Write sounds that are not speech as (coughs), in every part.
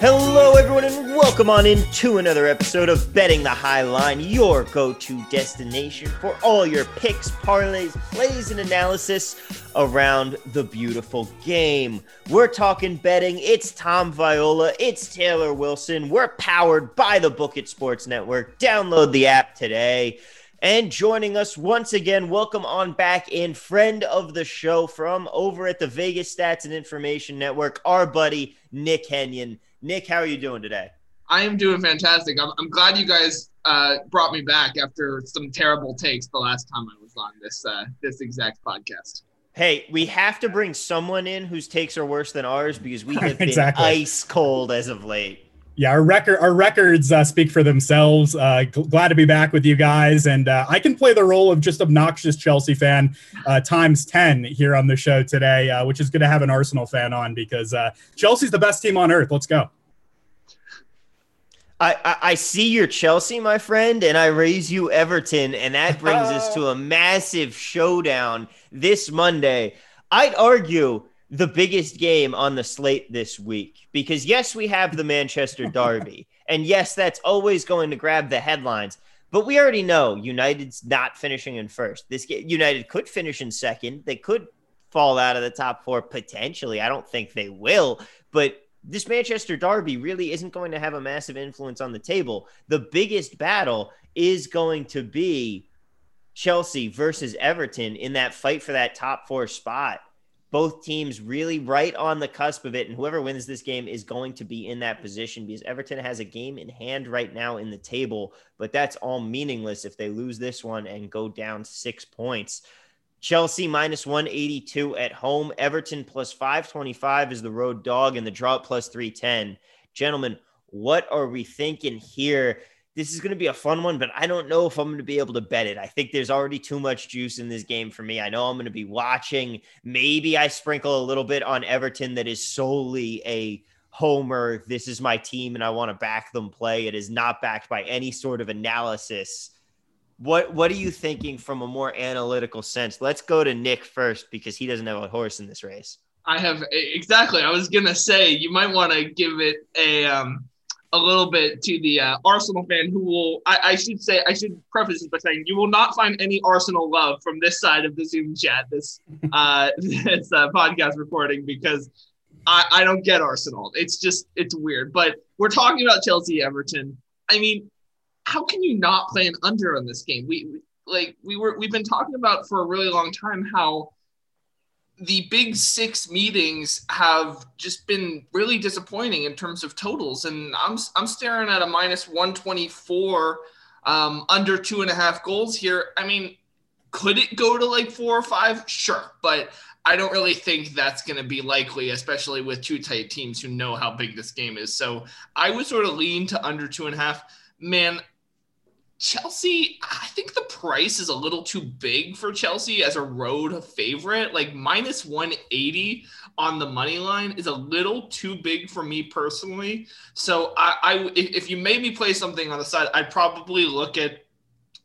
Hello, everyone, and welcome on into another episode of Betting the High Line, your go to destination for all your picks, parlays, plays, and analysis around the beautiful game. We're talking betting. It's Tom Viola, it's Taylor Wilson. We're powered by the Book It Sports Network. Download the app today. And joining us once again, welcome on back in, friend of the show from over at the Vegas Stats and Information Network, our buddy Nick Henyon. Nick, how are you doing today? I am doing fantastic. I'm, I'm glad you guys uh, brought me back after some terrible takes the last time I was on this uh, this exact podcast. Hey, we have to bring someone in whose takes are worse than ours because we (laughs) have exactly. been ice cold as of late. Yeah, our record our records uh, speak for themselves. Uh, glad to be back with you guys, and uh, I can play the role of just obnoxious Chelsea fan uh, times ten here on the show today, uh, which is good to have an Arsenal fan on because uh, Chelsea's the best team on earth. Let's go. I, I, I see your Chelsea, my friend, and I raise you Everton, and that brings us to (laughs) a massive showdown this Monday. I'd argue the biggest game on the slate this week because yes, we have the Manchester (laughs) Derby, and yes, that's always going to grab the headlines. But we already know United's not finishing in first. This game, United could finish in second. They could fall out of the top four potentially. I don't think they will, but this Manchester Derby really isn't going to have a massive influence on the table. The biggest battle is going to be Chelsea versus Everton in that fight for that top four spot both teams really right on the cusp of it. And whoever wins this game is going to be in that position because Everton has a game in hand right now in the table, but that's all meaningless if they lose this one and go down six points. Chelsea minus 182 at home. Everton plus 525 is the road dog, and the draw plus 310. Gentlemen, what are we thinking here? this is going to be a fun one, but I don't know if I'm going to be able to bet it. I think there's already too much juice in this game for me. I know I'm going to be watching. Maybe I sprinkle a little bit on Everton that is solely a homer. This is my team and I want to back them play. It is not backed by any sort of analysis. What what are you thinking from a more analytical sense? Let's go to Nick first because he doesn't have a horse in this race. I have exactly. I was gonna say you might want to give it a um a little bit to the uh, Arsenal fan who will, I, I, should say, I should preface this by saying you will not find any Arsenal love from this side of the Zoom chat, this (laughs) uh, (laughs) this uh, podcast recording, because I, I don't get Arsenal. It's just, it's weird. But we're talking about Chelsea Everton. I mean, how can you not play an under on this game? We, we like we were we've been talking about for a really long time how the big six meetings have just been really disappointing in terms of totals. And I'm, I'm staring at a minus 124 um, under two and a half goals here. I mean, could it go to like four or five? Sure. But I don't really think that's going to be likely, especially with two tight teams who know how big this game is. So I would sort of lean to under two and a half. Man, Chelsea, I think the price is a little too big for Chelsea as a road favorite. Like minus 180 on the money line is a little too big for me personally. So I, I if you made me play something on the side, I'd probably look at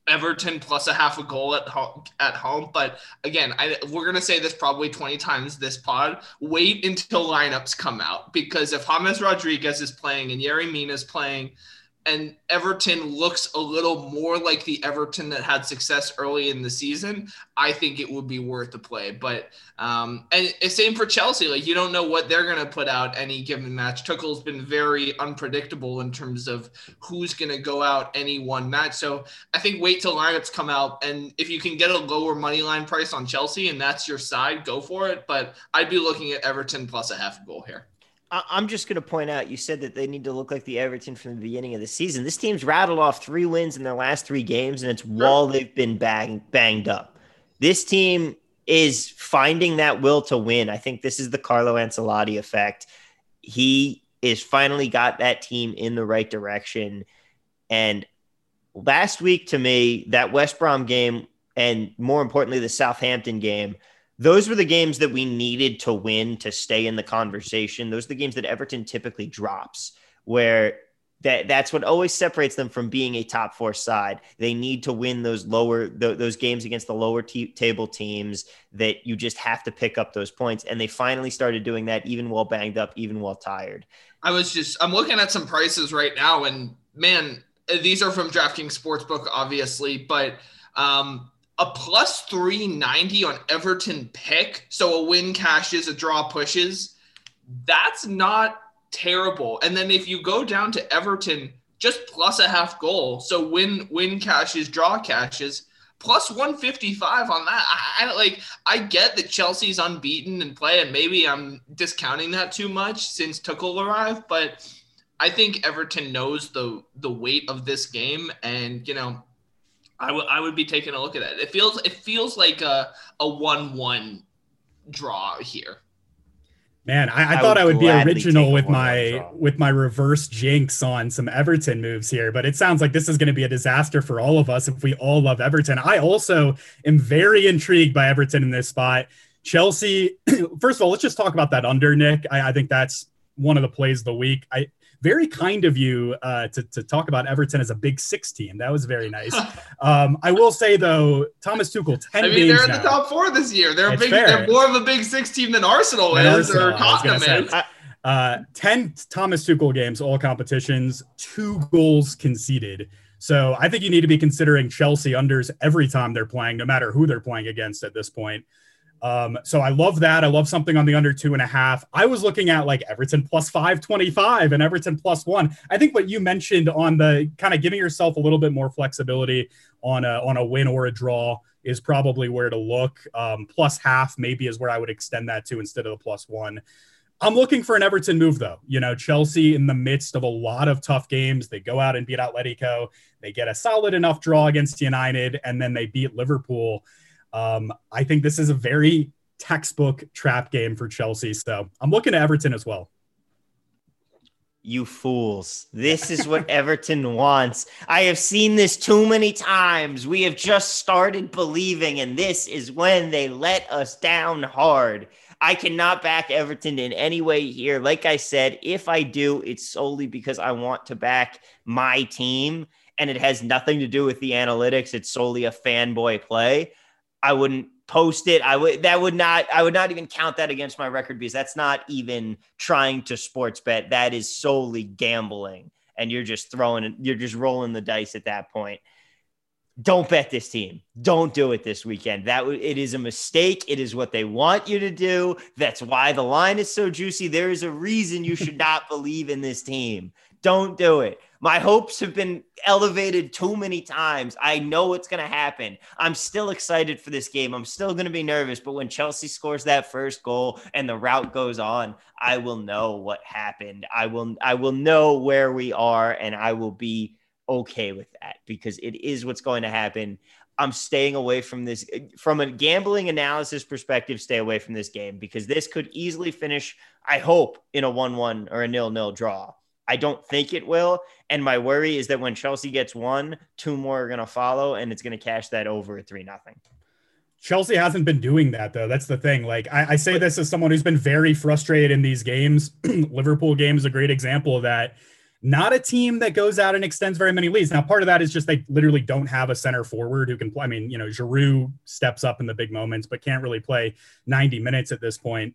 Everton plus a half a goal at home, at home. But again, I, we're gonna say this probably 20 times this pod. Wait until lineups come out because if James Rodriguez is playing and Yerry Mina is playing, and Everton looks a little more like the Everton that had success early in the season, I think it would be worth the play. But um, and same for Chelsea. Like you don't know what they're going to put out any given match. Tuchel's been very unpredictable in terms of who's going to go out any one match. So I think wait till lineups come out, and if you can get a lower money line price on Chelsea and that's your side, go for it. But I'd be looking at Everton plus a half goal here. I'm just going to point out you said that they need to look like the Everton from the beginning of the season. This team's rattled off three wins in their last three games, and it's while they've been bang, banged up. This team is finding that will to win. I think this is the Carlo Ancelotti effect. He is finally got that team in the right direction. And last week, to me, that West Brom game, and more importantly, the Southampton game – those were the games that we needed to win to stay in the conversation. Those are the games that Everton typically drops, where That that's what always separates them from being a top four side. They need to win those lower th- those games against the lower t- table teams that you just have to pick up those points. And they finally started doing that, even while banged up, even while tired. I was just I'm looking at some prices right now, and man, these are from DraftKings Sportsbook, obviously, but um, a plus 390 on Everton pick. So a win cashes, a draw pushes. That's not terrible. And then if you go down to Everton, just plus a half goal. So win win cashes, draw cashes, plus 155 on that. I, I like I get that Chelsea's unbeaten and play, and maybe I'm discounting that too much since Tuchel arrived, but I think Everton knows the the weight of this game, and you know, I would I would be taking a look at that. It feels it feels like a a one one draw here. Man, I, I, I thought I would be original with my with my reverse jinx on some Everton moves here, but it sounds like this is going to be a disaster for all of us if we all love Everton. I also am very intrigued by Everton in this spot. Chelsea, (clears throat) first of all, let's just talk about that under Nick. I, I think that's one of the plays of the week. I very kind of you uh, to, to talk about Everton as a Big Six team. That was very nice. um, I will say though, Thomas Tuchel, ten. I mean, they're in the top four this year. They're big. They're more of a Big Six team than Arsenal than is Arsenal, or Tottenham is. Uh, 10 Thomas Tuchel games, all competitions, two goals conceded. So I think you need to be considering Chelsea unders every time they're playing, no matter who they're playing against at this point. Um, so I love that. I love something on the under two and a half. I was looking at like Everton plus 525 and Everton plus one. I think what you mentioned on the kind of giving yourself a little bit more flexibility on a, on a win or a draw is probably where to look. Um, plus half maybe is where I would extend that to instead of the plus one. I'm looking for an Everton move though. You know, Chelsea in the midst of a lot of tough games, they go out and beat Atletico. They get a solid enough draw against United, and then they beat Liverpool. Um, I think this is a very textbook trap game for Chelsea. So I'm looking at Everton as well. You fools. This is what (laughs) Everton wants. I have seen this too many times. We have just started believing, and this is when they let us down hard. I cannot back Everton in any way here. Like I said, if I do, it's solely because I want to back my team, and it has nothing to do with the analytics. It's solely a fanboy play. I wouldn't post it. I would that would not I would not even count that against my record because that's not even trying to sports bet. That is solely gambling. And you're just throwing you're just rolling the dice at that point. Don't bet this team. Don't do it this weekend. That it is a mistake. It is what they want you to do. That's why the line is so juicy. There is a reason you should (laughs) not believe in this team. Don't do it. My hopes have been elevated too many times. I know it's going to happen. I'm still excited for this game. I'm still going to be nervous, but when Chelsea scores that first goal and the route goes on, I will know what happened. I will I will know where we are and I will be okay with that because it is what's going to happen. I'm staying away from this from a gambling analysis perspective. Stay away from this game because this could easily finish, I hope, in a 1 1 or a nil nil draw. I don't think it will. And my worry is that when Chelsea gets one, two more are going to follow, and it's going to cash that over at three nothing. Chelsea hasn't been doing that though. That's the thing. Like I, I say this as someone who's been very frustrated in these games. (clears throat) Liverpool game is a great example of that. Not a team that goes out and extends very many leads. Now, part of that is just they literally don't have a center forward who can play. I mean, you know, Giroud steps up in the big moments, but can't really play 90 minutes at this point.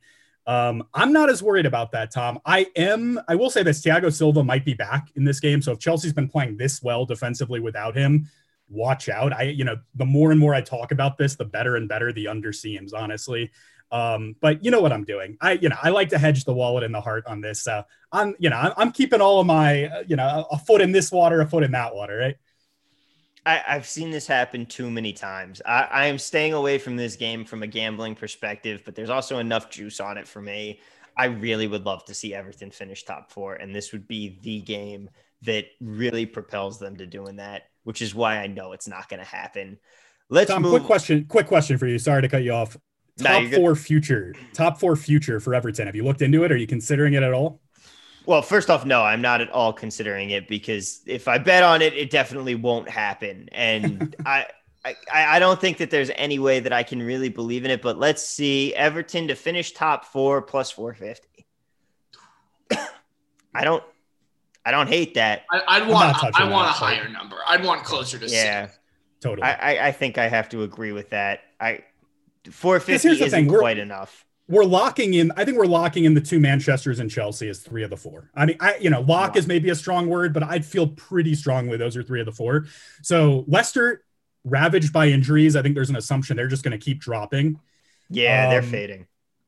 Um, I'm not as worried about that, Tom. I am. I will say this: Thiago Silva might be back in this game. So if Chelsea's been playing this well defensively without him, watch out. I, you know, the more and more I talk about this, the better and better the under seems, honestly. Um, but you know what I'm doing. I, you know, I like to hedge the wallet and the heart on this. So I'm, you know, I'm, I'm keeping all of my, uh, you know, a foot in this water, a foot in that water, right? I, have seen this happen too many times. I, I am staying away from this game from a gambling perspective, but there's also enough juice on it for me. I really would love to see Everton finish top four, and this would be the game that really propels them to doing that, which is why I know it's not going to happen. Let's Tom, move. Quick question. Quick question for you. Sorry to cut you off. Top no, four future. Top four future for Everton. Have you looked into it? Are you considering it at all? Well, first off, no, I'm not at all considering it because if I bet on it, it definitely won't happen. And (laughs) I, I, I don't think that there's any way that I can really believe in it. But let's see Everton to finish top four plus 450. (coughs) I don't, I don't hate that. I, would want I want a higher number. I'd want closer to yeah. Six. Totally. I, I, I think I have to agree with that. I 450 isn't quite enough we're locking in. I think we're locking in the two Manchester's and Chelsea as three of the four. I mean, I you know, lock is maybe a strong word, but I'd feel pretty strongly those are three of the four. So Leicester ravaged by injuries. I think there's an assumption they're just going to keep dropping. Yeah, um, they're fading.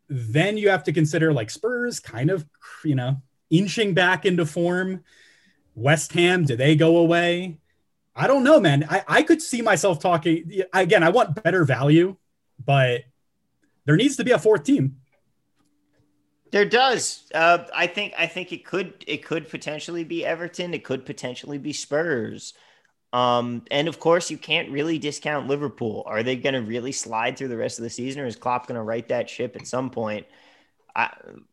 Then you have to consider like Spurs, kind of, you know, inching back into form. West Ham, do they go away? I don't know, man. I, I could see myself talking again. I want better value, but there needs to be a fourth team. There does. Uh, I think. I think it could. It could potentially be Everton. It could potentially be Spurs. Um, and of course, you can't really discount Liverpool. Are they going to really slide through the rest of the season, or is Klopp going to right that ship at some point? I,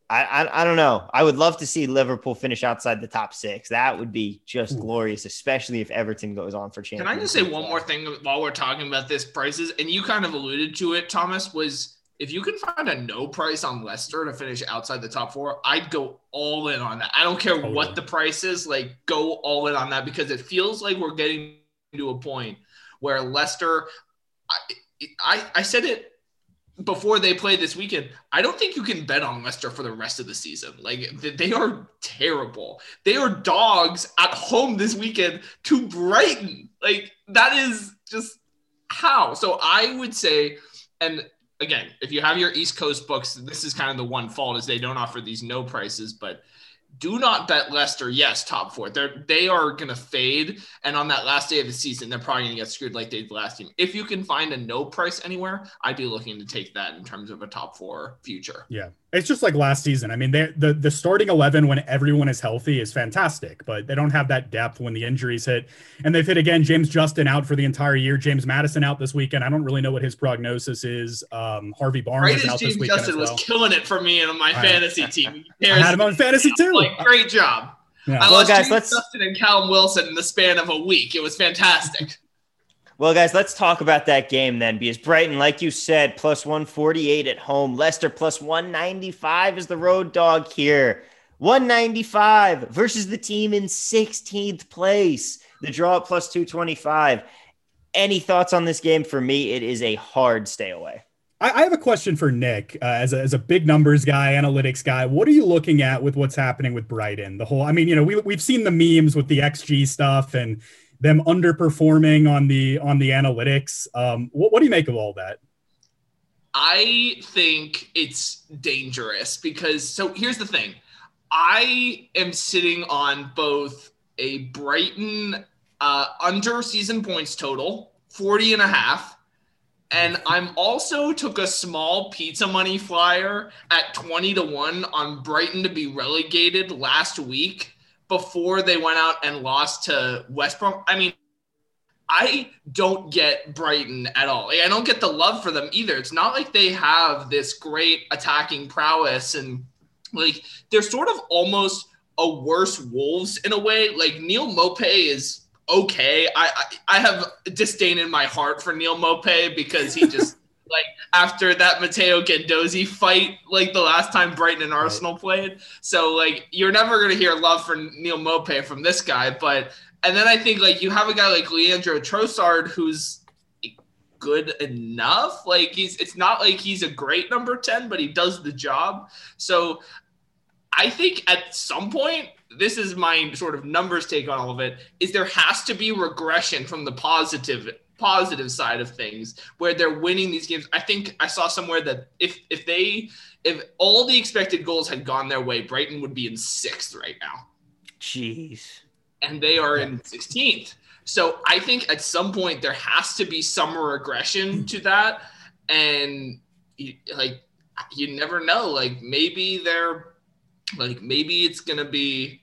I, I don't know. I would love to see Liverpool finish outside the top six. That would be just Ooh. glorious, especially if Everton goes on for champions. Can I just say one more thing while we're talking about this prices? And you kind of alluded to it, Thomas. Was if you can find a no price on Leicester to finish outside the top four, I'd go all in on that. I don't care totally. what the price is, like go all in on that because it feels like we're getting to a point where Leicester, I, I, I said it before they play this weekend. I don't think you can bet on Leicester for the rest of the season. Like they are terrible. They are dogs at home this weekend to Brighton. Like that is just how. So I would say, and again, if you have your East Coast books, this is kind of the one fault is they don't offer these no prices, but do not bet Leicester. Yes, top four. They're they are gonna fade, and on that last day of the season, they're probably gonna get screwed like they did last team. If you can find a no price anywhere, I'd be looking to take that in terms of a top four future. Yeah, it's just like last season. I mean, the the starting eleven when everyone is healthy is fantastic, but they don't have that depth when the injuries hit. And they've hit again. James Justin out for the entire year. James Maddison out this weekend. I don't really know what his prognosis is. Um, Harvey Barnes right is out James this weekend Justin well. was killing it for me in my right. fantasy team. (laughs) I had him on fantasy too. Like, great job. Yeah. I well, lost guys, James let's... Justin and Callum Wilson in the span of a week. It was fantastic. (laughs) Well, guys, let's talk about that game then, because Brighton, like you said, plus 148 at home. Leicester plus 195 is the road dog here. 195 versus the team in 16th place. The draw at plus 225. Any thoughts on this game? For me, it is a hard stay away. I, have a question for Nick uh, as, a, as a big numbers guy, analytics guy. What are you looking at with what's happening with Brighton? The whole, I mean, you know, we, we've seen the memes with the XG stuff and them underperforming on the on the analytics. Um, what, what do you make of all that? I think it's dangerous because so here's the thing. I am sitting on both a Brighton uh, under season points total, 40 and a half. And I'm also took a small pizza money flyer at 20 to 1 on Brighton to be relegated last week before they went out and lost to West Brom. I mean, I don't get Brighton at all. I don't get the love for them either. It's not like they have this great attacking prowess and like they're sort of almost a worse Wolves in a way. Like Neal Maupay is okay. I, I, I have disdain in my heart for Neal Maupay because he just (laughs) like after that Matteo Guendouzi fight, like the last time Brighton and Arsenal right. played. So like you're never gonna hear love for Neal Maupay from this guy. But and then I think like you have a guy like Leandro Trossard who's good enough. Like he's it's not like he's a great number 10, but he does the job. So I think at some point, this is my sort of numbers take on all of it, is there has to be regression from the positive positive side of things where they're winning these games. I think I saw somewhere that if if they if all the expected goals had gone their way, Brighton would be in sixth right now. Jeez. And they are in 16th. So I think at some point there has to be some regression to that. And like you never know. Like maybe they're like maybe it's gonna be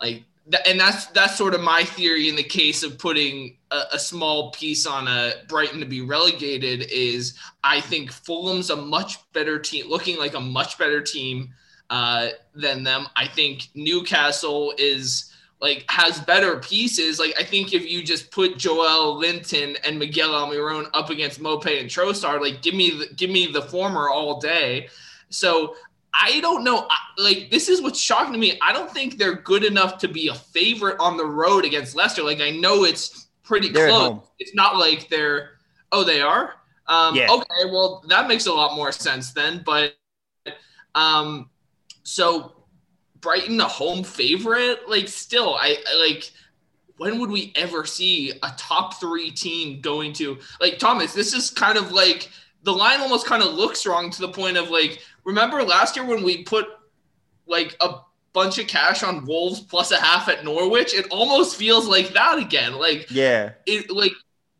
like and that's that's sort of my theory in the case of putting a, a, small piece on a Brighton to be relegated is I think Fulham's a much better team, looking like a much better team uh, than them. I think Newcastle is like has better pieces. Like I think if you just put Joelinton and Miguel Almiron up against Maupay and Trossard, like give me the, give me the former all day. So I don't know. Like this is what's shocking to me. I don't think they're good enough to be a favorite on the road against Leicester. Like I know it's pretty They're close. It's not like they're. Oh, they are. Um, Yeah. Okay, well that makes a lot more sense then. But um, so Brighton the home favorite? Like still, I, I like. When would we ever see a top three team going to like Thomas? This is kind of like the line almost kind of looks wrong to the point of like remember last year when we put like a bunch of cash on Wolves plus a half at Norwich? It almost feels like that again. Like Yeah. it like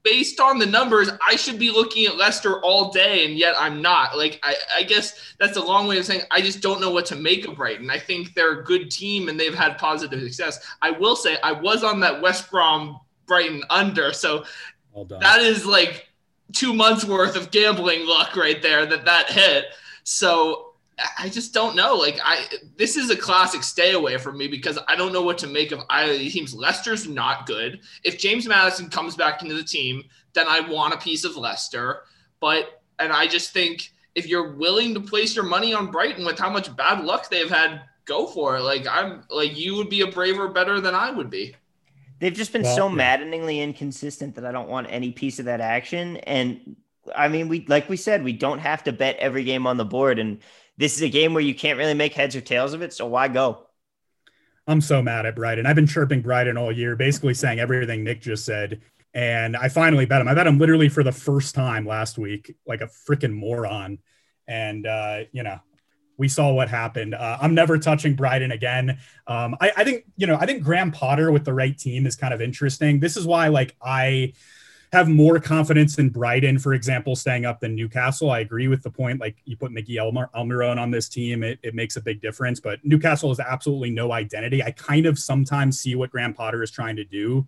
based on the numbers, I should be looking at Leicester all day, and yet I'm not. Like I, I guess that's a long way of saying I just don't know what to make of Brighton. I think they're a good team and they've had positive success. I will say I was on that West Brom Brighton under, so Well done. that is like two months worth of gambling luck right there that that hit. So I- I just don't know. Like I, this is a classic stay away from me because I don't know what to make of either of these teams. Leicester's not good. If James Maddison comes back into the team, then I want a piece of Leicester. But and I just think if you're willing to place your money on Brighton with how much bad luck they've had, go for it. Like I'm like you would be a braver better than I would be. They've just been Well, so yeah. maddeningly inconsistent that I don't want any piece of that action. And I mean, we like we said, we don't have to bet every game on the board, and this is a game where you can't really make heads or tails of it. So why go? I'm so mad at Brighton. I've been chirping Brighton all year, basically saying everything Nick just said. And I finally bet him. I bet him literally for the first time last week, like a freaking moron. And, uh, you know, we saw what happened. Uh, I'm never touching Brighton again. Um, I, I think, you know, I think Graham Potter with the right team is kind of interesting. This is why, like, I have more confidence in Brighton, for example, staying up than Newcastle. I agree with the point. Like you put Mickey Almiron on this team, it, it makes a big difference. But Newcastle has absolutely no identity. I kind of sometimes see what Graham Potter is trying to do.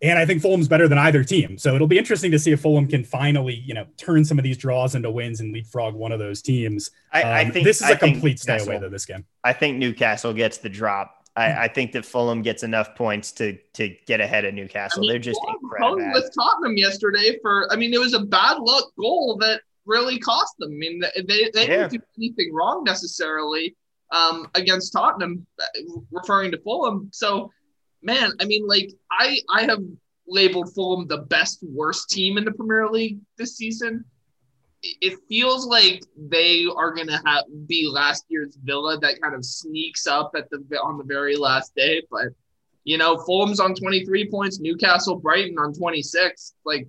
And I think Fulham's better than either team. So it'll be interesting to see if Fulham can finally, you know, turn some of these draws into wins and leapfrog one of those teams. I, I Um, think this is I a think complete stay away though. This game. I think Newcastle gets the drop. I, I think that Fulham gets enough points to to get ahead of Newcastle. They're just Fulham incredible. hung with Tottenham yesterday for. I mean, it was a bad luck goal that really cost them. I mean, they they Yeah. didn't do anything wrong necessarily um, against Tottenham, uh, referring to Fulham. So, man, I mean, like I I have labeled Fulham the best worst team in the Premier League this season. It- feels like they are gonna have be last year's Villa that kind of sneaks up at the on the very last day, but you know, Fulham's on 23 points, Newcastle, Brighton on 26. Like,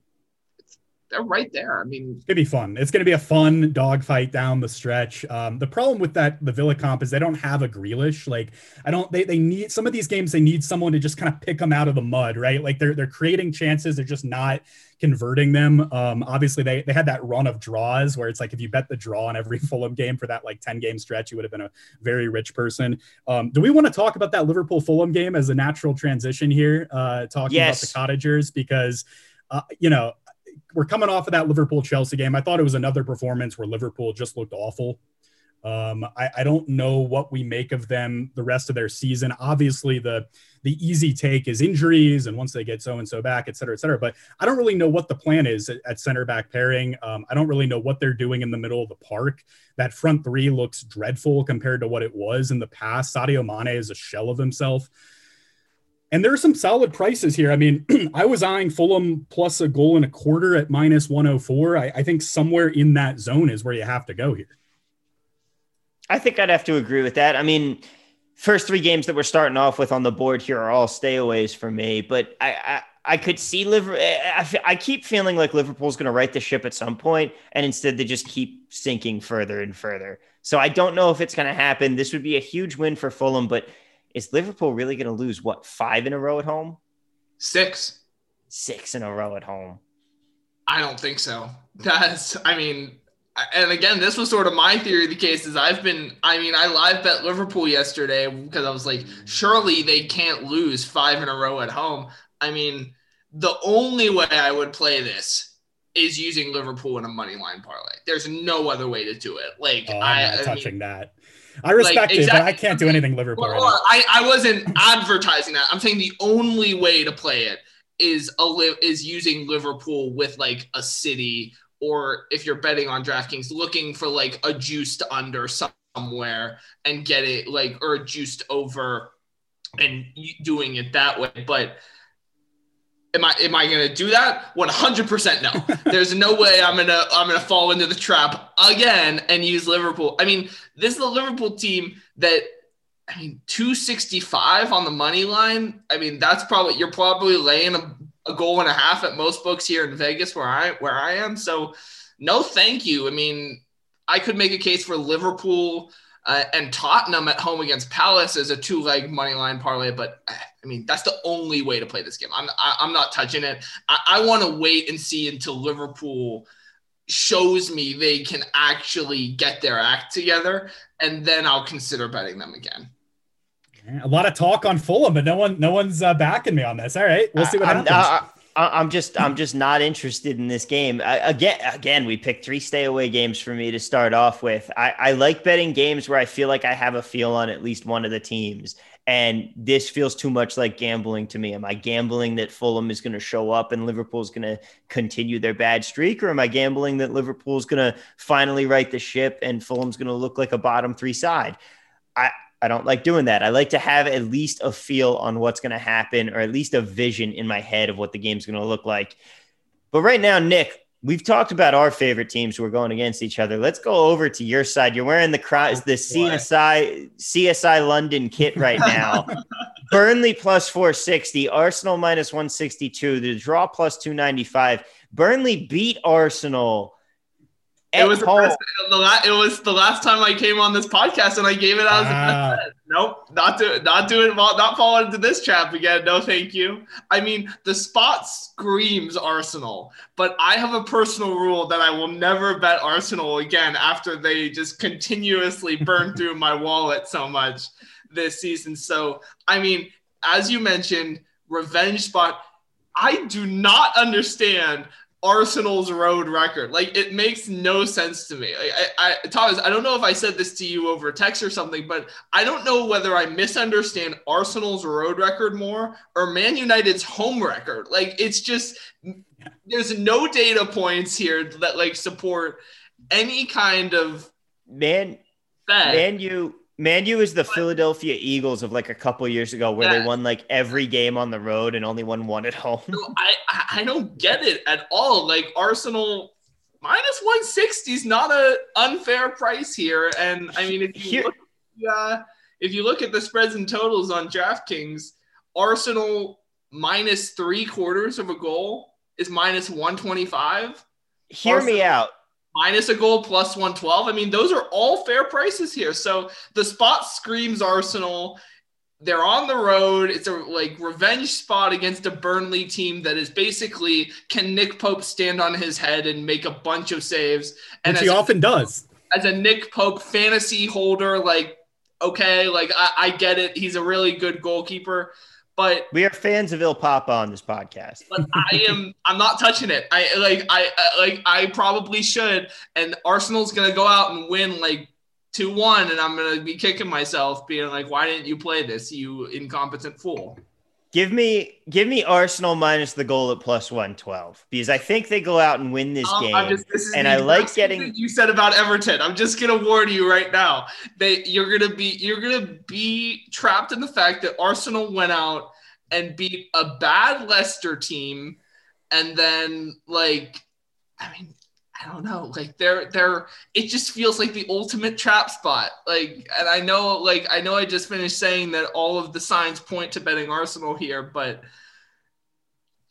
they're right there. I mean, It's gonna be fun. It's gonna be a fun dogfight down the stretch. Um, the problem with that the Villa comp is they don't have a Grealish. Like I don't. They, they need some of these games. They need someone to just kind of pick them out of the mud, right? Like they're they're creating chances. They're just not converting them. Um, obviously they they had that run of draws where it's like if you bet the draw on every (laughs) Fulham game for that like ten game stretch, you would have been a very rich person. Um, do we want to talk about that Liverpool Fulham game as a natural transition here? Uh, talking Yes. about the Cottagers because uh, you know we're coming off of that Liverpool Chelsea game. I thought it was another performance where Liverpool just looked awful. Um, I, I don't know what we make of them the rest of their season. Obviously, the the easy take is injuries, and once they get so and so back, et cetera, et cetera. But I don't really know what the plan is at, at center back pairing. Um, I don't really know what they're doing in the middle of the park. That front three looks dreadful compared to what it was in the past. Sadio Mane is a shell of himself. And there are some solid prices here. I mean, (clears throat) I was eyeing Fulham plus a goal and a quarter at minus 104. I, I think somewhere in that zone is where you have to go here. I think I'd have to agree with that. I mean, first three games that we're starting off with on the board here are all stayaways for me, but I I, I could see Liverpool. Eh, eh, I, I keep feeling like Liverpool's going to right the ship at some point, and instead they just keep sinking further and further. So I don't know if it's going to happen. This would be a huge win for Fulham, but is Liverpool really going to lose what five in a row at home? six. Six in a row at home. I don't think so. (laughs) That's, I mean, and again, this was sort of my theory of the case is I've been, I mean, I live bet Liverpool yesterday because I was like, surely they can't lose five in a row at home. I mean, the only way I would play this is using Liverpool in a money line parlay. There's no other way to do it. Like, Oh, I'm I, not I mean, touching that. I respect it, but I can't do anything Liverpool Well, right. I, I wasn't advertising that. I'm saying the only way to play it is a li- is using Liverpool with like a city, or if you're betting on DraftKings, looking for like a juiced under somewhere and get it like or juiced over and doing it that way. But am I am I gonna do that? One hundred percent no. (laughs) There's no way I'm gonna I'm gonna fall into the trap again and use Liverpool. I mean, this is the Liverpool team that I mean 265 on the money line. I mean, that's probably you're probably laying a, a goal and a half at most books here in Vegas where I where I am. So no thank you. I mean, I could make a case for Liverpool uh, and Tottenham at home against Palace is a two leg money line parlay. But I mean, that's the only way to play this game. I'm, I, am i am not touching it. I, I want to wait and see until Liverpool shows me they can actually get their act together, and then I'll consider betting them again. A lot of talk on Fulham, but no one, no one's uh, backing me on this. All right, we'll see what happens. Uh, I'm just I'm just not interested in this game. I, again, again, we picked three stay away games for me to start off with. I, I like betting games where I feel like I have a feel on at least one of the teams, and this feels too much like gambling to me. Am I gambling that Fulham is going to show up and Liverpool is going to continue their bad streak, or am I gambling that Liverpool is going to finally right the ship and Fulham's going to look like a bottom three side? I I don't like doing that. I like to have at least a feel on what's going to happen or at least a vision in my head of what the game's going to look like. But right now, Nick, we've talked about our favorite teams who are going against each other. Let's go over to your side. You're wearing the oh, the CSI CSI London kit right now. (laughs) Burnley plus 460, Arsenal minus 162, the draw plus 295. Burnley beat Arsenal it was, the last, it was the last time I came on this podcast and I gave it out as a ah. Nope, not do not doing not falling into this trap again. No, thank you. I mean, the spot screams Arsenal, but I have a personal rule that I will never bet Arsenal again after they just continuously burn (laughs) through my wallet so much this season. So, I mean, as you mentioned, revenge spot. I do not understand Arsenal's road record. Like it makes no sense to me. I, I, Thomas, I don't know if I said this to you over text or something, but I don't know whether I misunderstand Arsenal's road record more or Man United's home record. Like it's just there's no data points here that like support any kind of man. Bet. Man, you Manu is the Philadelphia Eagles of like a couple years ago, where yeah. they won like every game on the road and only won one at home. No, I I don't get it at all. Like Arsenal minus one sixty is not a unfair price here, and I mean if you here, look, uh, if you look at the spreads and totals on DraftKings, Arsenal minus three quarters of a goal is minus one twenty five. Hear Arsenal, me out minus a goal plus 112. I mean, those are all fair prices here. So the spot screams Arsenal. They're on the road. It's a like revenge spot against a Burnley team that is basically can Nick Pope stand on his head and make a bunch of saves? And Which he often does. As a Nick Pope fantasy holder, like okay, like I, I get it. He's a really good goalkeeper. But we are fans of Il Papa on this podcast. But I am I'm not touching it. I like I like I probably should. And Arsenal's gonna go out and win like two one, and I'm gonna be kicking myself, being like, "Why didn't you play this, you incompetent fool?" Give me give me Arsenal minus the goal at plus one twelve because I think they go out and win this um, game. Just, this and I like getting you said about Everton. I'm just gonna warn you right now. that you're gonna be you're gonna be trapped in the fact that Arsenal went out and beat a bad Leicester team, and then like I mean I don't know. Like they're they're it just feels like the ultimate trap spot. Like and I know like I know I just finished saying that all of the signs point to betting Arsenal here, but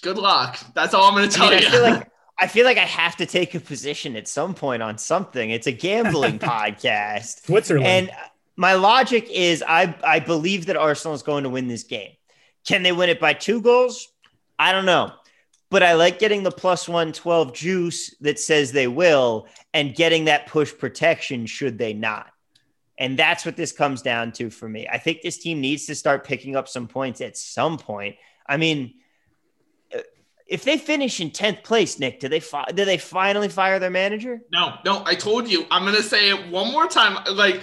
good luck. That's all I'm gonna tell I mean, you. I feel like (laughs) I feel like I have to take a position at some point on something. It's a gambling (laughs) podcast. Switzerland. And my logic is I I believe that Arsenal is going to win this game. Can they win it by two goals? I don't know but I like getting the plus 112 juice that says they will and getting that push protection should they not. And that's what this comes down to for me. I think this team needs to start picking up some points at some point. I mean, uh, if they finish in 10th place, Nick, do they fi- do they finally fire their manager? No, no, I told you. I'm going to say it one more time. Like,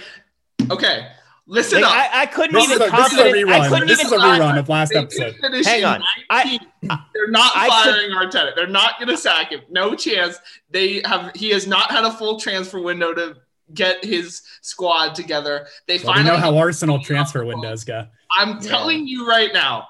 okay, Listen like, up. I, I couldn't this even. Is a, this is a rerun. This is a rerun of last episode. Hang on. 19, I, they're not firing could, Arteta. They're not going to sack him. No chance. They have. He has not had a full transfer window to get his squad together. They Well, we finally know how Arsenal transfer windows go. I'm telling you right now,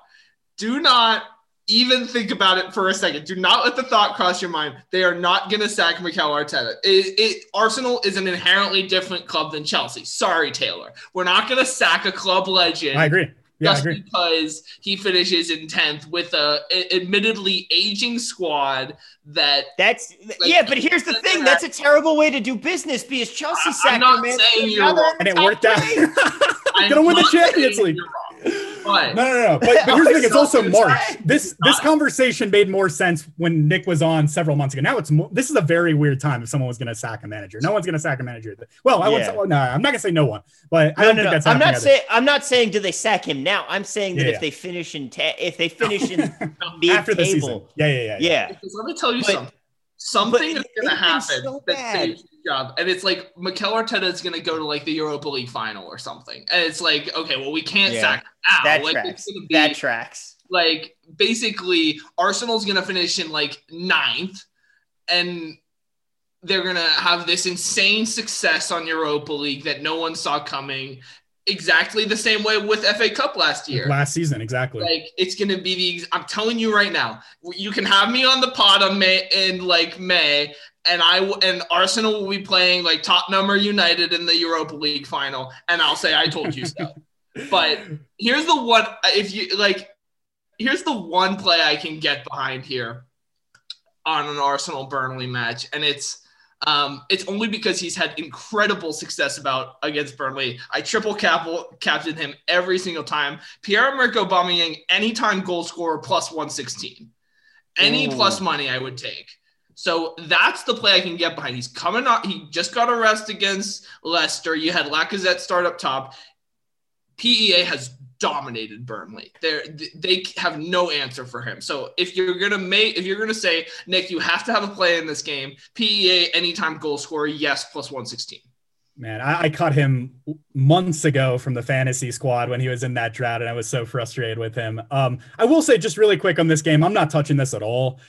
do not even think about it for a second. Do not let the thought cross your mind. They are not going to sack Mikel Arteta. It, it, Arsenal is an inherently different club than Chelsea. Sorry, Taylor. We're not going to sack a club legend I agree. Yeah, I just agree. because he finishes in 10th with a, a- admittedly aging squad that That's yeah, but here's the thing. That's a terrible way to do business because Chelsea I'm not their man. saying you're wrong. And it worked out. I'm (laughs) Gonna win the not saying Champions League. You're wrong. But No, no, no. But, but here's the (laughs) thing: it's also Arsenal's March. right. This this conversation made more sense when Nick was on several months ago. Now it's mo- this is a very weird time if someone was going to sack a manager. No one's going to sack a manager. Well, I Yeah. won't. No, I'm not going to say no one, but I don't no, think no. that's. I'm not saying I'm not saying do they sack him now. I'm saying that Yeah, if yeah. they finish in ta- if they finish in (laughs) mid after the season. table, Yeah, yeah, yeah. yeah. Because let me tell you But- something. Something but is going to happen so that saves his job, and it's like Mikel Arteta is going to go to like the Europa League final or something, and it's like, okay, well, we can't Yeah. sack him now. That like tracks. it's going to be That tracks. like basically Arsenal's going to finish in like ninth, and they're going to have this insane success on Europa League that no one saw coming. Exactly the same way with FA Cup last year. Last season, exactly. Like it's gonna be the. I'm telling you right now. You can have me on the pod on May in like May, and I and Arsenal will be playing like Tottenham or United in the Europa League final, and I'll say I told you so. (laughs) but here's the one. If you like, here's the one play I can get behind here on an Arsenal Burnley match, and it's. Um, it's only because he's had incredible success about against Burnley. I triple cap captain him every single time. Pierre-Emerick Aubameyang, anytime goal scorer plus 116. Any Ooh. plus money I would take. So that's the play I can get behind. He's coming up. He just got a rest against Leicester. You had Lacazette start up top. PEA has dominated Burnley. They're, they have no answer for him. So if you're gonna make, if you're gonna say Nick, you have to have a play in this game. PEA anytime goal scorer, yes, plus 116. Man, I, I caught him months ago from the fantasy squad when he was in that drought, and I was so frustrated with him. Um, I will say just really quick on this game, I'm not touching this at all.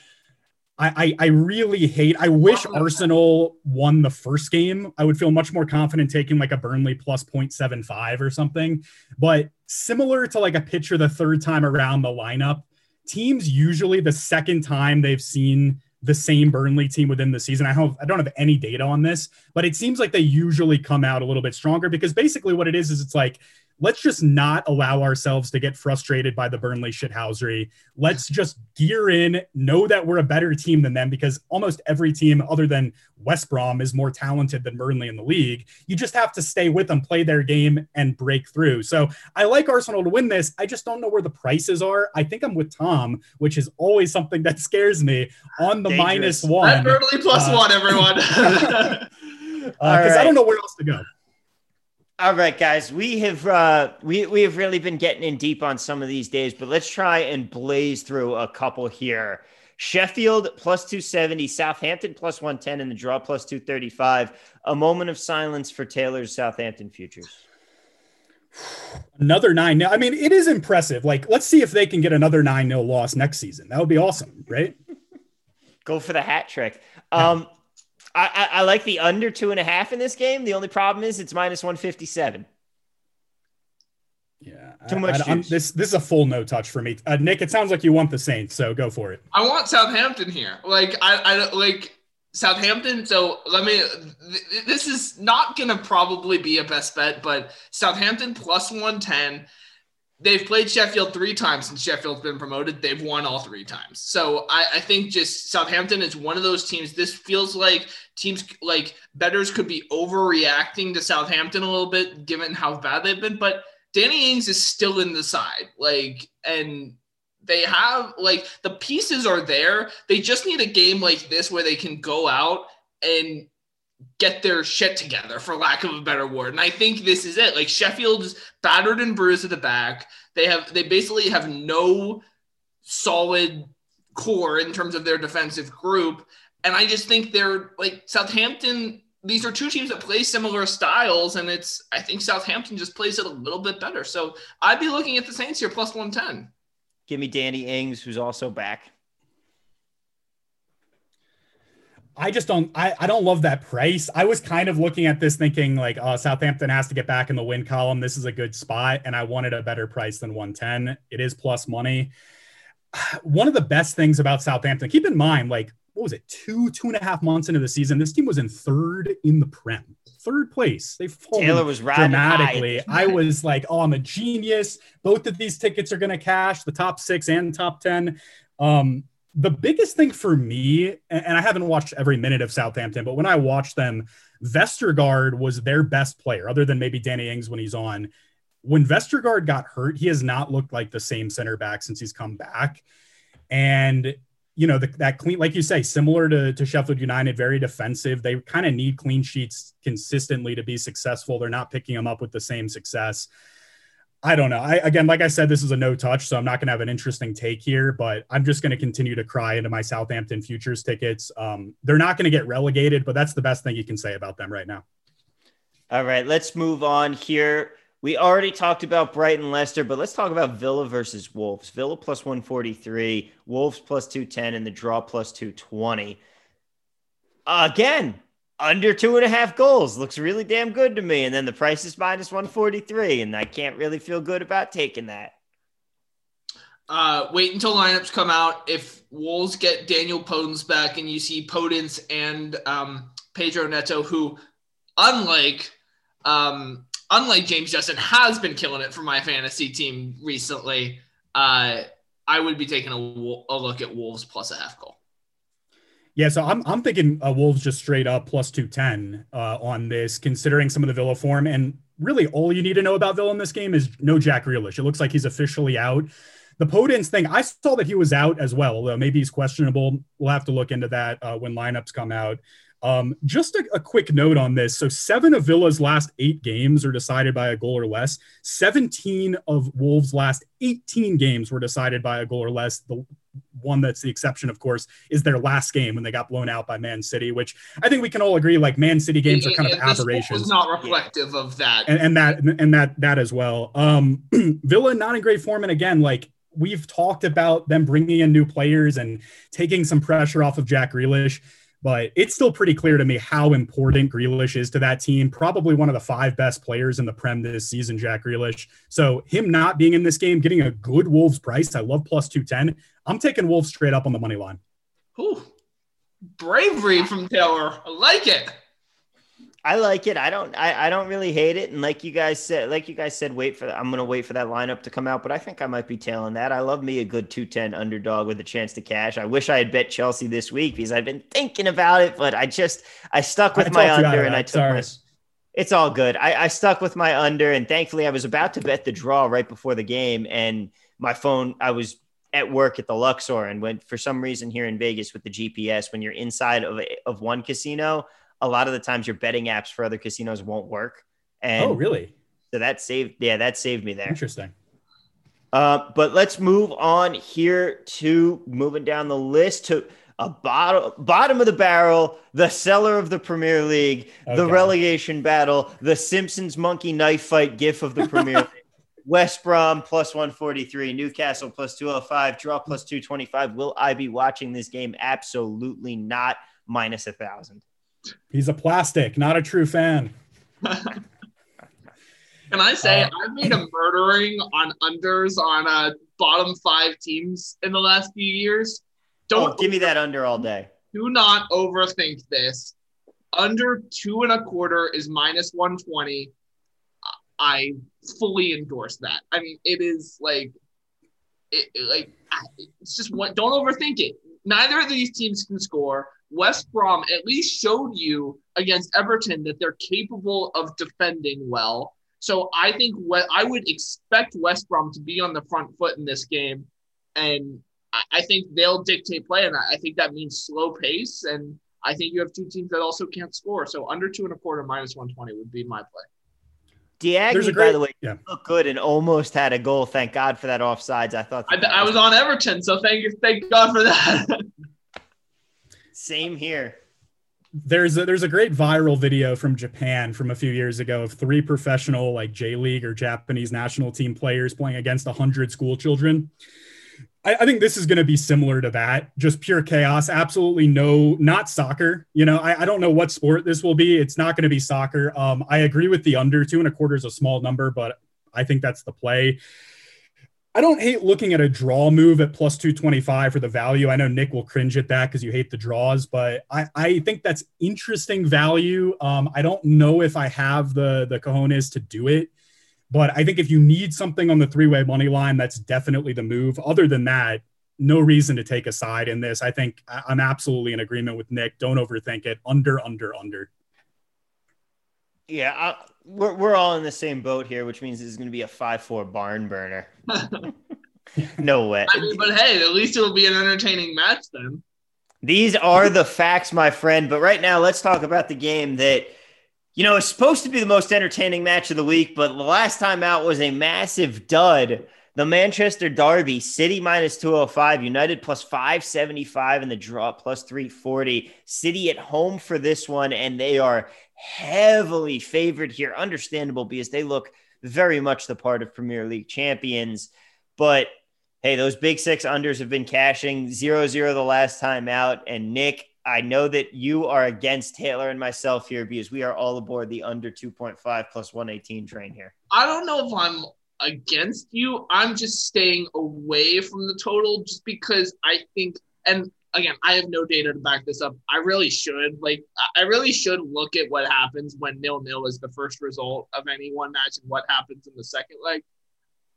I, I, I really hate. I wish Arsenal won the first game. I would feel much more confident taking like a Burnley plus 0.75 or something. But similar to like a pitcher the third time around the lineup, teams usually the second time they've seen the same Burnley team within the season. I have I don't have any data on this, but it seems like they usually come out a little bit stronger because basically what it is is it's like let's just not allow ourselves to get frustrated by the Burnley shithousery. Let's just gear in, know that we're a better team than them because almost every team other than West Brom is more talented than Burnley in the league. You just have to stay with them, play their game, and break through. So I like Arsenal to win this. I just don't know where the prices are. I think I'm with Tom, which is always something that scares me on the Dangerous. minus one. That Burnley plus Uh, one, everyone. (laughs) because All I don't know where else to go. All right, guys, we have uh, we we have really been getting in deep on some of these days, but let's try and blaze through a couple here. Sheffield plus 270, Southampton plus 110, and the draw plus 235. A moment of silence for Taylor's Southampton futures. Another nine. I mean, it is impressive. Like, let's see if they can get another nine loss next season. That would be awesome, right? (laughs) Go for the hat trick. Um, I, I, I like the under two and a half in this game. The only problem is it's minus 157. Yeah. Too I- much I, I'm- juice. this this is a full no touch for me. Uh, Nick, it sounds like you want the Saints, so go for it. I want Southampton here. Like I, I like Southampton. So let me. th- This is not gonna probably be a best bet, but Southampton plus one ten. They've played Sheffield three times since Sheffield's been promoted. They've won all three times. So I, I think just Southampton is one of those teams. This feels like teams like betters could be overreacting to Southampton a little bit given how bad they've been. But Danny Ings is still in the side. Like, and they have like the pieces are there. They just need a game like this where they can go out and get their shit together, for lack of a better word. And I think this is it. Like Sheffield's battered and bruised at the back. They have they basically have no solid core in terms of their defensive group. And I just think they're like Southampton. These are two teams that play similar styles, and it's I think Southampton just plays it a little bit better. So I'd be looking at the Saints here plus one ten. Give me Danny Ings, who's also back. I just don't I, I don't love that price. I was kind of looking at this thinking like oh Southampton has to get back in the win column. This is a good spot and I wanted a better price than 110. It is plus money. (sighs) One of the best things about Southampton, keep in mind, like what was it, two, two and a half months into the season, this team was in third in the Prem. Third place. They Taylor was dramatically. I was like, oh, I'm a genius. Both of these tickets are going to cash the top six and top 10. Um, the biggest thing for me, and I haven't watched every minute of Southampton, but when I watched them, Vestergaard was their best player, other than maybe Danny Ings when he's on. When Vestergaard got hurt, he has not looked like the same center back since he's come back. And you know, the, that clean, like you say, similar to, to Sheffield United, very defensive. They kind of need clean sheets consistently to be successful. They're not picking them up with the same success. I don't know. I again, like I said, this is a no touch, so I'm not going to have an interesting take here. But I'm just going to continue to cry into my Southampton futures tickets. Um, they're not going to get relegated, but that's the best thing you can say about them right now. All right, let's move on here. We already talked about Brighton Leicester, but let's talk about Villa versus Wolves. Villa plus 143, Wolves plus 210, and the draw plus 220. Again, under two and a half goals looks really damn good to me. And then the price is minus 143, and I can't really feel good about taking that. Uh, wait until lineups come out. If Wolves get Daniel Podence back and you see Podence and um, Pedro Neto, who, unlike um, unlike James Justin, has been killing it for my fantasy team recently, uh, I would be taking a, a look at Wolves plus a half goal. Yeah, so I'm I'm thinking uh, Wolves just straight up plus two ten uh, on this, considering some of the Villa form, and really all you need to know about Villa in this game is no Jack Grealish. It looks like he's officially out. The Podence thing, I saw that he was out as well. Although maybe he's questionable. We'll have to look into that uh, when lineups come out. Um, just a, a, quick note on this. So, seven of Villa's last eight games are decided by a goal or less. 17 of Wolves' last 18 games were decided by a goal or less. The one that's the exception, of course, is their last game when they got blown out by Man City, which I think we can all agree, like Man City games are kind of aberrations. Was not reflective of that, and, and that and that that as well. Um, (clears throat) Villa not in great form, and again, like we've talked about them bringing in new players and taking some pressure off of Jack Grealish but it's still pretty clear to me how important Grealish is to that team. Probably one of the five best players in the Prem this season, Jack Grealish. So him not being in this game, getting a good Wolves price, I love plus 210. I'm taking Wolves straight up on the money line. Ooh, bravery from Taylor. I like it. I like it. I don't. I, I don't really hate it. And like you guys said, like you guys said, wait for. I'm gonna wait for that lineup to come out. But I think I might be tailing that. I love me a good 210 underdog with a chance to cash. I wish I had bet Chelsea this week because I've been thinking about it, but I just I stuck with I my under and I took Sorry. my. It's all good. I, I stuck with my under, and thankfully I was about to bet the draw right before the game, and my phone. I was at work at the Luxor, and when for some reason here in Vegas with the GPS, when you're inside of of one casino a lot of the times your betting apps for other casinos won't work. And oh, really? So that saved, yeah, that saved me there. Interesting. Uh, but let's move on here to moving down the list to a bottom bottom of the barrel, the cellar of the Premier League, okay. the relegation battle, the Simpsons monkey knife fight gif of the Premier (laughs) League. West Brom plus 143, Newcastle plus 205, draw plus 225. Will I be watching this game? Absolutely not. Minus a thousand. He's a plastic, not a true fan. (laughs) Can I say uh, I've made a murdering on unders on uh, bottom five teams in the last few years? Don't oh, give me that under all day. Do not overthink this. Under two and a quarter is minus 120. I fully endorse that. I mean, it is like, it, like it's just what. Don't overthink it. Neither of these teams can score. West Brom at least showed you against Everton that they're capable of defending well. So I think what I would expect West Brom to be on the front foot in this game, and I think they'll dictate play, and I think that means slow pace. And I think you have two teams that also can't score. So under two and a quarter, minus one twenty would be my play. Diagne, great, by the way, yeah. looked good and almost had a goal. Thank God for that offsides. I thought I, I was on Everton, so thank you, thank God for that. (laughs) Same here. There's a, there's a great viral video from Japan from a few years ago of three professional like J League or Japanese national team players playing against a 100 school children. I, I think this is going to be similar to that, just pure chaos. Absolutely no, not soccer. You know, I, I don't know what sport this will be. It's not going to be soccer. Um, I agree with the under two and a quarter is a small number, but I think that's the play. I don't hate looking at a draw move at plus 225 for the value. I know Nick will cringe at that because you hate the draws, but I, I think that's interesting value. Um, I don't know if I have the the cojones to do it. But I think if you need something on the three way money line, that's definitely the move. Other than that, no reason to take a side in this. I think I'm absolutely in agreement with Nick. Don't overthink it. Under, under, under. Yeah, I, we're we're all in the same boat here, which means this is going to be a five four barn burner. (laughs) no way. I mean, but hey, at least it'll be an entertaining match then. These are the facts, my friend. But right now, let's talk about the game that you know, is supposed to be the most entertaining match of the week, but the last time out was a massive dud. The Manchester Derby, City minus 205, United plus 575, and the draw plus 340. City at home for this one, and they are heavily favored here. Understandable because they look very much the part of Premier League champions. But hey, those big six unders have been cashing 0 0 the last time out. And Nick, I know that you are against Taylor and myself here because we are all aboard the under 2.5 plus 118 train here. I don't know if I'm against you. I'm just staying away from the total just because I think, and again, I have no data to back this up. I really should. Like, I really should look at what happens when nil nil is the first result of any one match and what happens in the second leg.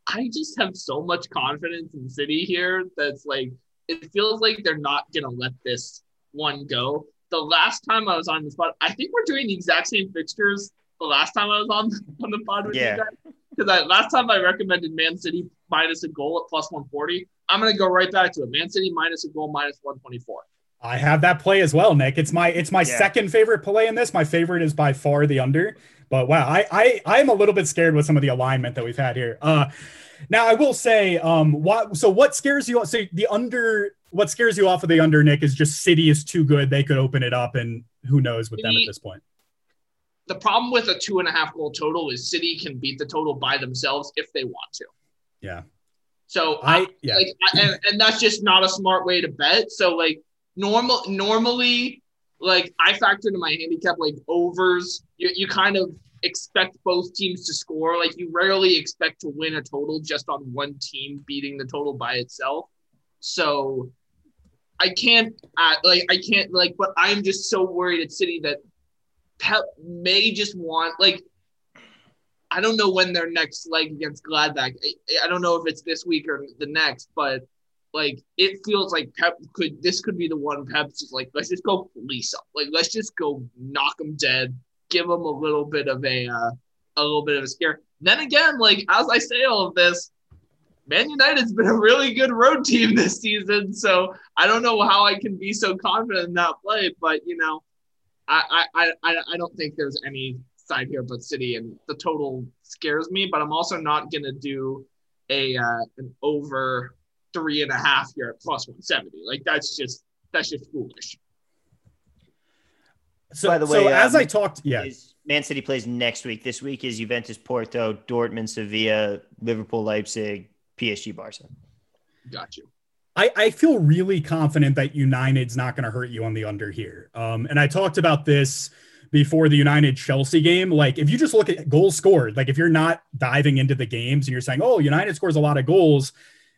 I just have so much confidence in City here that's like, it feels like they're not going to let this one go. The last time I was on the spot, I think we're doing the exact same fixtures. The last time I was on (laughs) on the pod with yeah. you guys, because last time I recommended Man City minus a goal at plus 140. I'm gonna go right back to it. Man City minus a goal minus 124. I have that play as well, Nick. It's my it's my yeah. second favorite play in this. My favorite is by far the under. But wow, I I I am a little bit scared with some of the alignment that we've had here. Uh now I will say, um, what so what scares you? So the under what scares you off of the under, Nick, is just City is too good. They could open it up, and who knows with City, them at this point. The problem with a two and a half goal total is City can beat the total by themselves if they want to. Yeah. So I, yeah, like, and, and that's just not a smart way to bet. So like normal, normally, like I factor into my handicap like overs. You, you kind of expect both teams to score. Like you rarely expect to win a total just on one team beating the total by itself. So I can't uh, like I can't like, but I'm just so worried at City that Pep may just want like I don't know when their next leg against Gladbach. I, I don't know if it's this week or the next, but like it feels like Pep could this could be the one Pep's just like let's just go police up, like let's just go knock them dead, give them a little bit of a uh, a little bit of a scare. Then again, like as I say all of this, Man United's been a really good road team (laughs) this season, so I don't know how I can be so confident in that play. But you know, I I I, I don't think there's any side here but City, and the total scares me. But I'm also not gonna do a uh, an over three and a half here at plus 170. Like that's just that's just foolish. So, by the way, so um, as I talked, yeah, Man City plays next week. This week is Juventus, Porto, Dortmund, Sevilla, Liverpool, Leipzig, PSG Barca. Got you. I, I feel really confident that United's not going to hurt you on the under here. Um, and I talked about this before the United Chelsea game. Like, if you just look at goals scored, like if you're not diving into the games and you're saying, oh, United scores a lot of goals,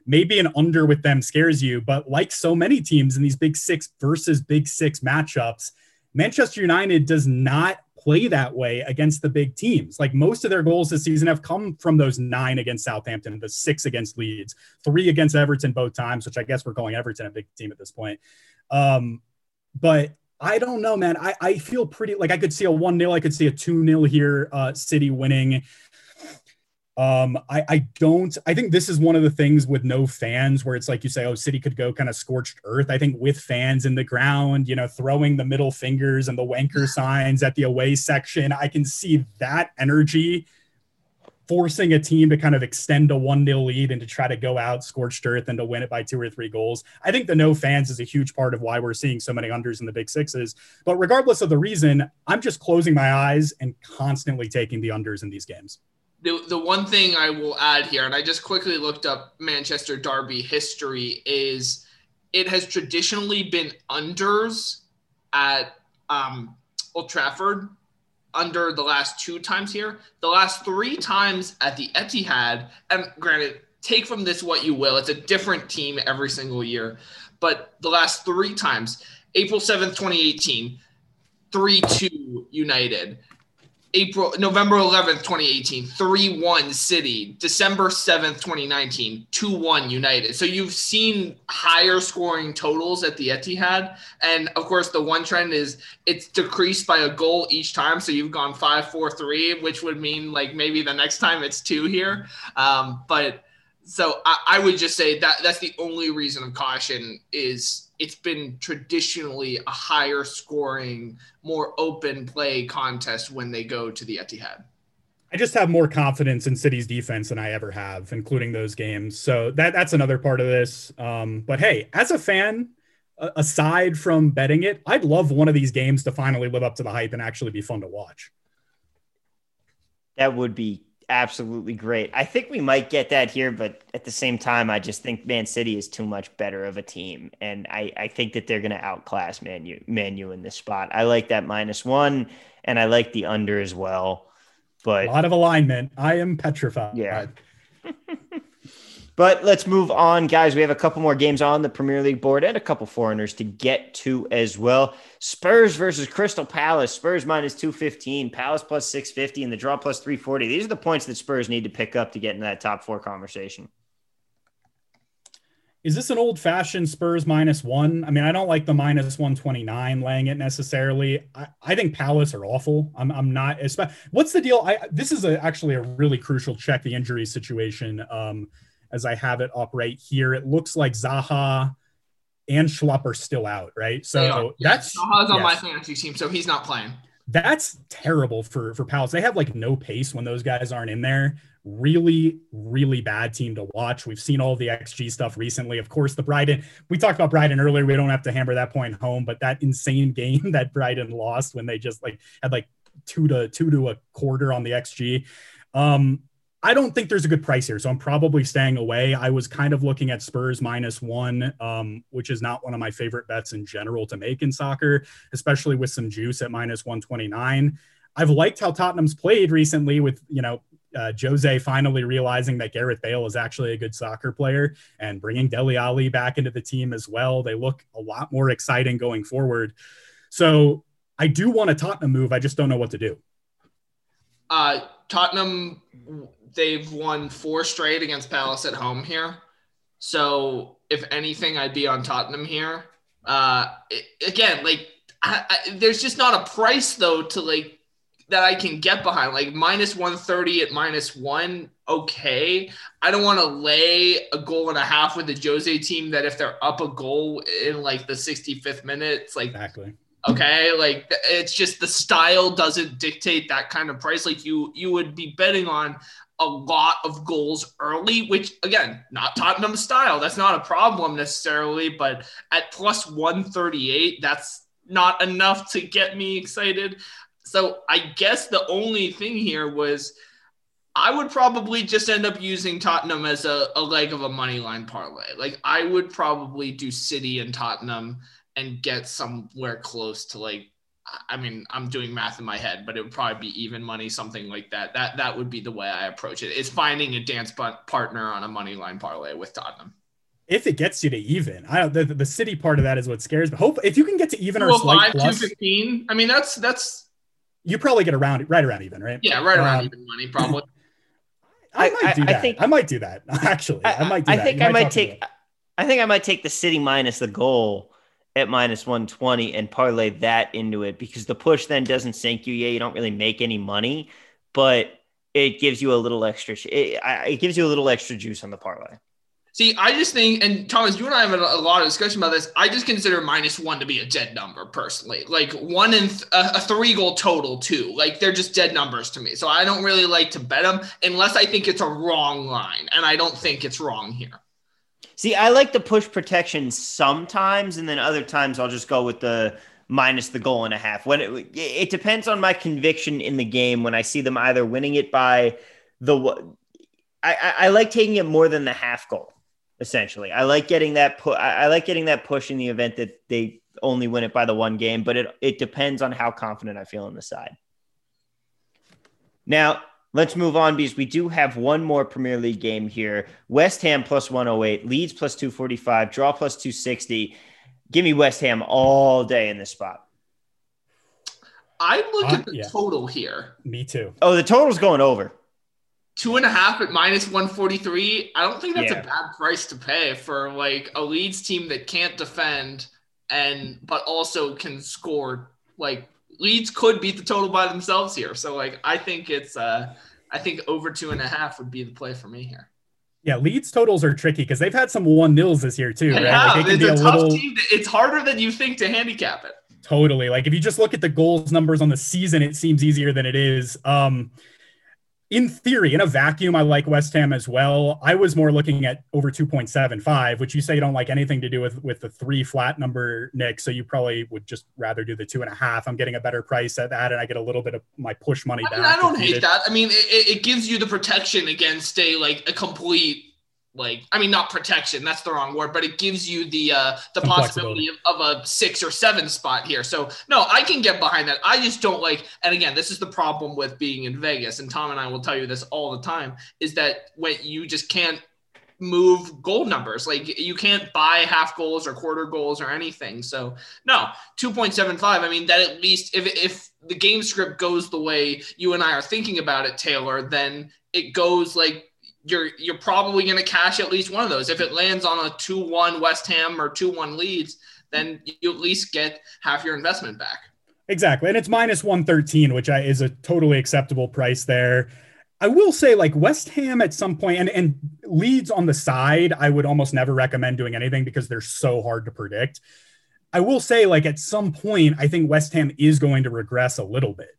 maybe an under with them scares you. But like so many teams in these big six versus big six matchups, Manchester United does not play that way against the big teams. Like most of their goals this season have come from those nine against Southampton, the six against Leeds, three against Everton both times, which I guess we're calling Everton a big team at this point. Um, but I don't know, man. I, I feel pretty like I could see a 1 0. I could see a 2 0 here, uh, City winning. Um, I, I don't, I think this is one of the things with no fans where it's like you say, oh, City could go kind of scorched earth. I think with fans in the ground, you know, throwing the middle fingers and the wanker signs at the away section, I can see that energy forcing a team to kind of extend a 1 0 lead and to try to go out scorched earth and to win it by two or three goals. I think the no fans is a huge part of why we're seeing so many unders in the big sixes. But regardless of the reason, I'm just closing my eyes and constantly taking the unders in these games. the, the one thing I will add here, and I just quickly looked up Manchester Derby history, is it has traditionally been unders at um, Old Trafford under the last two times here. The last three times at the Etihad, and granted, take from this what you will. It's a different team every single year. But the last three times, April 7th, 2018, 3 2 United. April November 11th, 2018, 3-1 City. December 7th, 2019, 2-1 United. So you've seen higher scoring totals at the Etihad. And of course, the one trend is it's decreased by a goal each time. So you've gone 5-4-3, which would mean like maybe the next time it's two here. Um, but so I, I would just say that that's the only reason of caution is it's been traditionally a higher scoring, more open play contest when they go to the Etihad. I just have more confidence in City's defense than I ever have, including those games. So that that's another part of this. Um, but hey, as a fan, aside from betting it, I'd love one of these games to finally live up to the hype and actually be fun to watch. That would be absolutely great. I think we might get that here, but at the same time, I just think Man City is too much better of a team, and I, I think that they're going to outclass Man U, Man U in this spot. I like that minus one, and I like the under as well. But a lot of alignment. I am petrified. Yeah. (laughs) But let's move on, guys. We have a couple more games on the Premier League board and a couple foreigners to get to as well. Spurs versus Crystal Palace. Spurs minus 215, Palace plus 650, and the draw plus 340. These are the points that Spurs need to pick up to get in that top four conversation. Is this an old fashioned Spurs minus one? I mean, I don't like the minus 129 laying it necessarily. I, I think Palace are awful. I'm, I'm not. What's the deal? I, this is a, actually a really crucial check the injury situation. Um, as I have it up right here. It looks like Zaha and Schlupp are still out, right? So that's Zaha's on yes. my fantasy team, so he's not playing. That's terrible for for Palace. They have like no pace when those guys aren't in there. Really, really bad team to watch. We've seen all the XG stuff recently. Of course, the Brighton. We talked about Brighton earlier. We don't have to hammer that point home, but that insane (laughs) game that Brighton lost when they just like had like two to two to a quarter on the XG. Um, I don't think there's a good price here, so I'm probably staying away. I was kind of looking at Spurs minus one, um, which is not one of my favorite bets in general to make in soccer, especially with some juice at minus 129. I've liked how Tottenham's played recently with, you know, uh, Jose finally realizing that Gareth Bale is actually a good soccer player and bringing Dele Alli back into the team as well. They look a lot more exciting going forward. So I do want a Tottenham move. I just don't know what to do. Uh, Tottenham they've won four straight against Palace at home here. So if anything, I'd be on Tottenham here. Uh, again, like I, I, there's just not a price though to like that I can get behind. Like minus 130 at minus one, okay. I don't want to lay a goal and a half with the Jose team that if they're up a goal in like the 65th minute, it's like exactly okay like it's just the style doesn't dictate that kind of price like you you would be betting on a lot of goals early, which again, not Tottenham style. That's not a problem necessarily, but at plus 138, that's not enough to get me excited. So I guess the only thing here was I would probably just end up using Tottenham as a, a leg of a money line parlay. Like I would probably do City and Tottenham and get somewhere close to like I mean, I'm doing math in my head, but it would probably be even money, something like that. That that would be the way I approach it. it. Is finding a dance partner on a money line parlay with Tottenham. If it gets you to even, I don't. The, the city part of that is what scares me. Hope if you can get to even or slight plus. 215. I mean, that's that's. You probably get around right around even, right? Yeah, right around um, even money, probably. (clears throat) I, might I, do that. I, think, I might do that. (laughs) Actually, I, might. I think I might take. I think I might take the city minus the goal at minus 120 and parlay that into it because the push then doesn't sink you. Yeah, you don't really make any money, but it gives you a little extra. It, it gives you a little extra juice on the parlay. See, I just think, and Thomas, you and I have a, lot of discussion about this. I just consider minus one to be a dead number personally. Like one and th- a, a, three goal total, too. Like they're just dead numbers to me. So I don't really like to bet them unless I think it's a wrong line. And I don't think it's wrong here. See, I like the push protection sometimes, and then other times I'll just go with the minus the goal and a half. When it, it depends on my conviction in the game. When I see them either winning it by the I, I like taking it more than the half goal. Essentially, I like getting that put. I like getting that push in the event that they only win it by the one game, but it it depends on how confident I feel on the side. Now, let's move on because we do have one more Premier League game here. West Ham plus 108, Leeds plus 245, draw plus 260. Give me West Ham all day in this spot. I look uh, at the yeah. total here. Me too. Oh, the total's going over two and a half at minus 143 i don't think that's yeah. a bad price to pay for like a leeds team that can't defend and but also can score like leeds could beat the total by themselves here so like i think it's uh i think over two and a half would be the play for me here yeah, Leeds totals are tricky because they've had some one nils this year too. Right? Yeah, like it's a, a tough little... team. it's harder than you think to handicap it. Totally. Like if you just look at the goals numbers on the season, it seems easier than it is. Um, in theory, in a vacuum, I like West Ham as well. I was more looking at over 2.75, which you say you don't like anything to do with with the three flat number, Nick. So you probably would just rather do the two and a half. I'm getting a better price at that, and I get a little bit of my push money I back. Mean, I don't hate that. I mean, it, it gives you the protection against a like a complete like I mean not protection that's the wrong word but it gives you the uh the Some possibility of, of, a six or seven spot here. So no I can get behind that. I just don't like and again this is the problem with being in Vegas and Tom and I will tell you this all the time is that when you just can't move goal numbers. Like you can't buy half goals or quarter goals or anything. So no 2.75 I mean that at least if if the game script goes the way you and I are thinking about it Taylor then it goes like you're you're probably going to cash at least one of those. If it lands on a 2-1 West Ham or 2-1 Leeds, then you at least get half your investment back. Exactly. And it's minus 113, which I, is a totally acceptable price there. I will say, like West Ham at some point, and, and Leeds on the side, I would almost never recommend doing anything because they're so hard to predict. I will say, like at some point, I think West Ham is going to regress a little bit.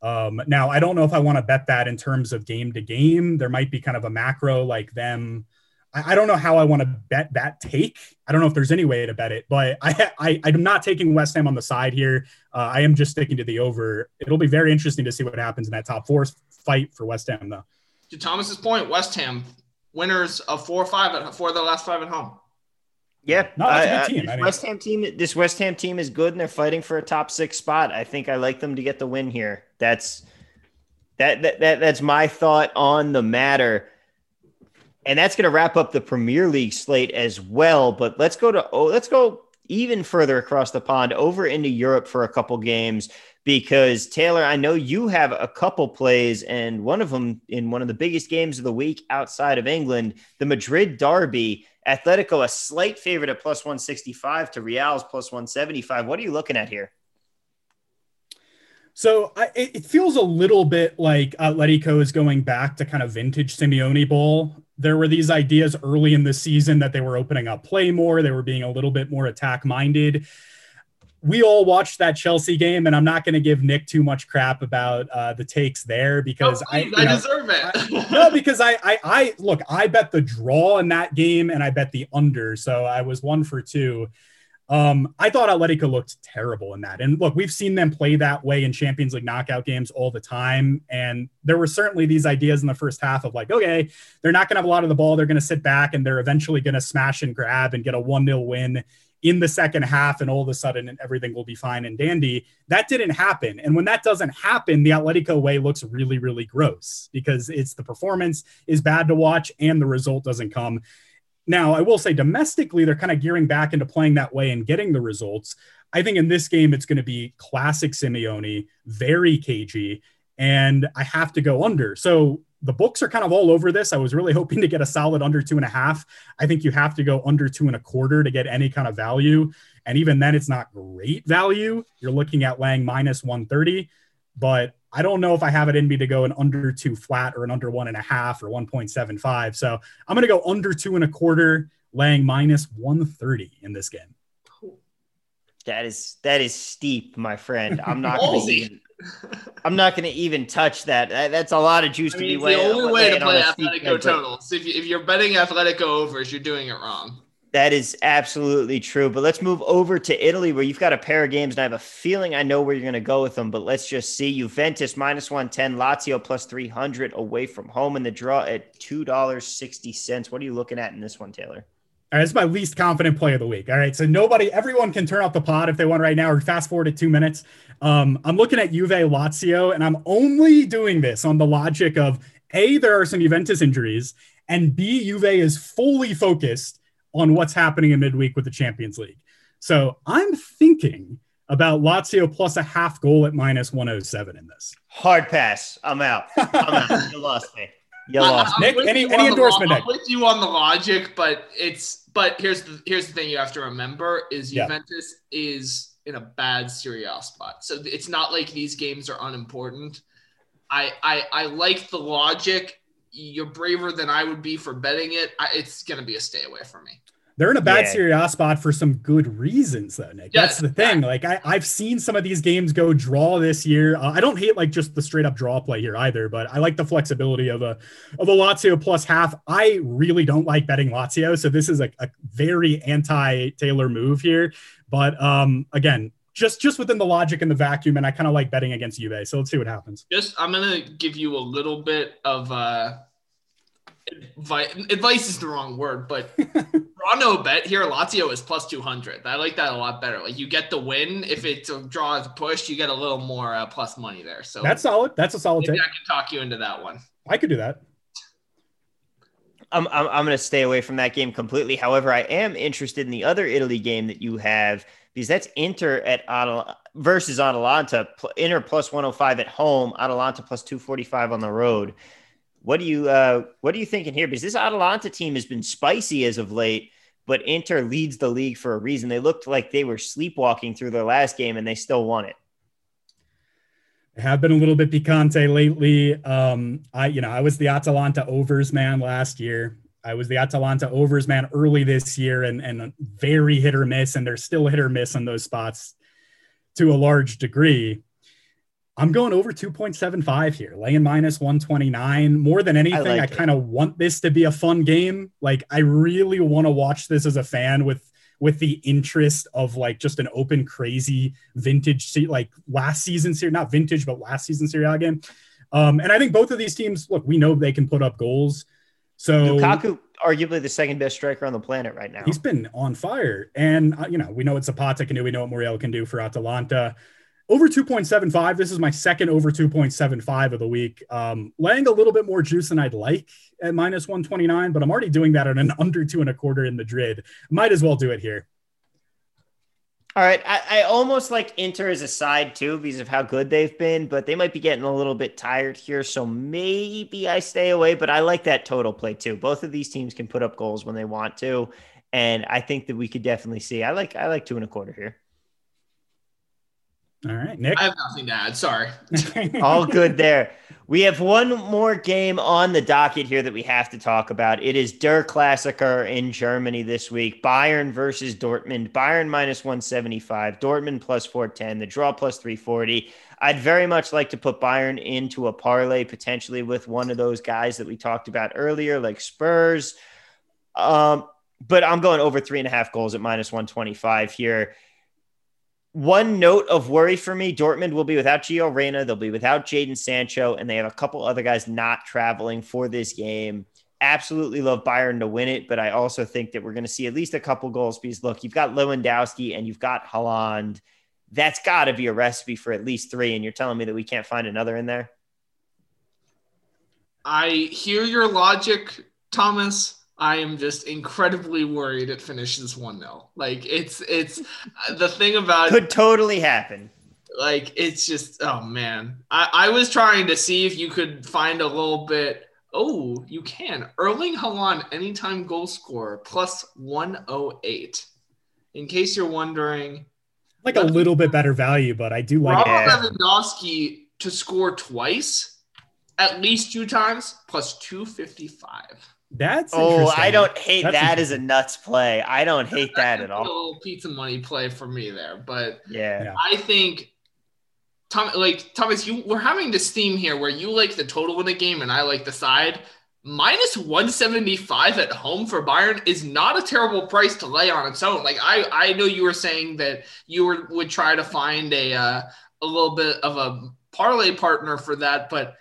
Um, now, I don't know if I want to bet that in terms of game to game. There might be kind of a macro like them. I, I don't know how I want to bet that take. I don't know if there's any way to bet it, but (laughs) I, I I'm not taking West Ham on the side here. Uh, I am just sticking to the over. It'll be very interesting to see what happens in that top four fight for West Ham, though. To Thomas's point, West Ham winners of four or five at four of the last five at home. Yeah, no, I, a good team. I, this West Ham team. This West Ham team is good, and they're fighting for a top six spot. I think I like them to get the win here. That's that that, that that's my thought on the matter. And that's going to wrap up the Premier League slate as well. But let's go to oh, let's go even further across the pond over into Europe for a couple games because Taylor, I know you have a couple plays, and one of them in one of the biggest games of the week outside of England, the Madrid Derby. Atletico, a slight favorite at plus 165 to Real's plus 175. What are you looking at here? So I, it feels a little bit like Atletico is going back to kind of vintage Simeone ball. There were these ideas early in the season that they were opening up play more, they were being a little bit more attack minded we all watched that Chelsea game, and I'm not going to give Nick too much crap about uh, the takes there because oh, please, I, I know, deserve it. I, no, because I, I, I look, I bet the draw in that game, and I bet the under, so I was one for two. Um, I thought Atletico looked terrible in that, and look, we've seen them play that way in Champions League knockout games all the time, and there were certainly these ideas in the first half of like, okay, they're not going to have a lot of the ball, they're going to sit back, and they're eventually going to smash and grab and get a one 0 win in the second half and all of a sudden everything will be fine and dandy. That didn't happen. And when that doesn't happen, the Atletico way looks really, really gross because it's the performance is bad to watch and the result doesn't come. Now, I will say domestically, they're kind of gearing back into playing that way and getting the results. I think in this game, it's going to be classic Simeone, very cagey, and I have to go under. So the books are kind of all over this. I was really (laughs) hoping to get a solid under two and a half. I think you have to go under two and a quarter to get any kind of value. And even then, it's not great value. You're looking at Lang minus 130, but I don't know if I have it in me to go an under two flat or an under one and a half or 1.75. So I'm going to go under two and a quarter, laying minus 130 in this game. That is that is steep, my friend. I'm not (laughs) going to even I'm not going to even touch that. That's a lot of juice I mean, to be weighing. The only way to play Atletico totals. If, you, if you're betting Atletico overs, you're doing it wrong. That is absolutely true. But let's move over to Italy, where you've got a pair of games, and I have a feeling I know where you're going to go with them. But let's just see. Juventus minus 110, Lazio plus 300 away from home in the draw at $2.60. What are you looking at in this one, Taylor? All right, is my least confident play of the week. All right, so nobody, everyone can turn off the pod if they want right now, or fast forward to two minutes. Um, I'm looking at Juve Lazio, and I'm only doing this on the logic of a there are some Juventus injuries, and b Juve is fully focused on what's happening in midweek with the Champions League. So I'm thinking about Lazio plus a half goal at minus 107 in this. Hard pass. I'm out. I'm out. (laughs) you lost me. You lost. I'm Nick, any- any on the endorsement. I'm with you on the logic, but it's but here's the here's the thing you have to remember is Yeah. Juventus is in a bad Serie A spot, so it's not like these games are unimportant. I I, I like the logic. You're braver than I would be for betting it. I, it's gonna be a stay away for me. They're in a bad Yeah. Serie A spot for some good reasons, though, Nick. Yeah, That's the thing. Like I, I've seen some of these games go draw this year. Uh, I don't hate like just the straight up draw play here either, but I like the flexibility of a of a Lazio plus half. I really don't like betting Lazio, so this is a, a very anti Taylor move here. But um, again, just just within the logic and the vacuum, and I kind of like betting against Juve. So let's see what happens. Just I'm gonna give you a little bit of uh advice. Advice is the wrong word, but (laughs) draw no bet here. Lazio is plus two hundred. I like that a lot better. Like you get the win if it's a draw is a push, you get a little more uh, plus money there. So That's solid. That's a solid maybe take. I can talk you into that one. I could do that. I'm, I'm, I'm going to stay away from that game completely. However, I am interested in the other Italy game that you have because that's Inter at versus Atalanta. Inter plus 105 at home, Atalanta plus 245 on the road. What do you uh, what are you thinking here? Because this Atalanta team has been spicy as of late, but Inter leads the league for a reason. They looked like they were sleepwalking through their last game, and they still won it. Have been a little bit picante lately. Um, I, you know, I was the Atalanta overs man last year. I was the Atalanta overs man early this year, and and very hit or miss, and they're still hit or miss on those spots to a large degree. I'm going over 2.75 here, laying minus 129. More than anything, I, like it. kind of want this to be a fun game. Like, I really want to watch this as a fan with with the interest of like just an open, crazy vintage, like last season series, not vintage, but last season Serie A game. Um, and I think both of these teams, look, we know they can put up goals. So Lukaku, arguably the second best striker on the planet right now. He's been on fire. And, uh, you know, we know what Zapata can do. We know what Muriel can do for Atalanta. Over 2.75. This is my second over 2.75 of the week. Um, laying a little bit more juice than I'd like at minus 129, but I'm already doing that on an (laughs) under two and a quarter in Madrid. Might as well do it here. All right. I, I almost like Inter as a side too because of how good they've been, but they might be getting a little bit tired here. So maybe I stay away, but I like that total play too. Both of these teams can put up goals when they want to. And I think that we could definitely see. I like I like two and a quarter here. All right, Nick. I have nothing to add. Sorry. (laughs) All good there. We have one more game on the docket here that we have to talk about. It is Der Klassiker in Germany this week. Bayern versus Dortmund. Bayern minus 175, Dortmund plus 410, the draw plus 340. I'd very much like to put Bayern into a parlay potentially with one of those guys that we talked about earlier, like Spurs. Um, but I'm going over three and a half goals at minus 125 here. One note of worry for me Dortmund will be without Gio Reyna. They'll be without Jadon Sancho, and they have a couple other guys not traveling for this game. Absolutely love Bayern to win it, but I also think that we're going to see at least a couple goals because look, you've got Lewandowski and you've got Haaland. That's got to be a recipe for at least three. And you're telling me that we can't find another in there? I hear your logic, Thomas. I am just incredibly worried it finishes 1 0. Like, it's, it's the thing about Could totally happen. like, it's just, oh man. I, I was trying to see if you could find a little bit. Oh, you can. Erling Haaland, anytime goal scorer, plus 108. In case you're wondering, like a little bit better value, but I do like Robert Yeah. Lewandowski to score twice, at least two times, plus 255. That's Oh, interesting. I don't hate That's that as a nuts play. I don't hate that at A all. little pizza money play for me there, but Yeah. Yeah. I think Tom, like Thomas, you we're having this theme here where you like the total in the game and I like the side. minus 175 at home for Bayern is not a terrible price to lay on its own. Like I, I know you were saying that you were, would try to find a, uh, a little bit of a parlay partner for that, but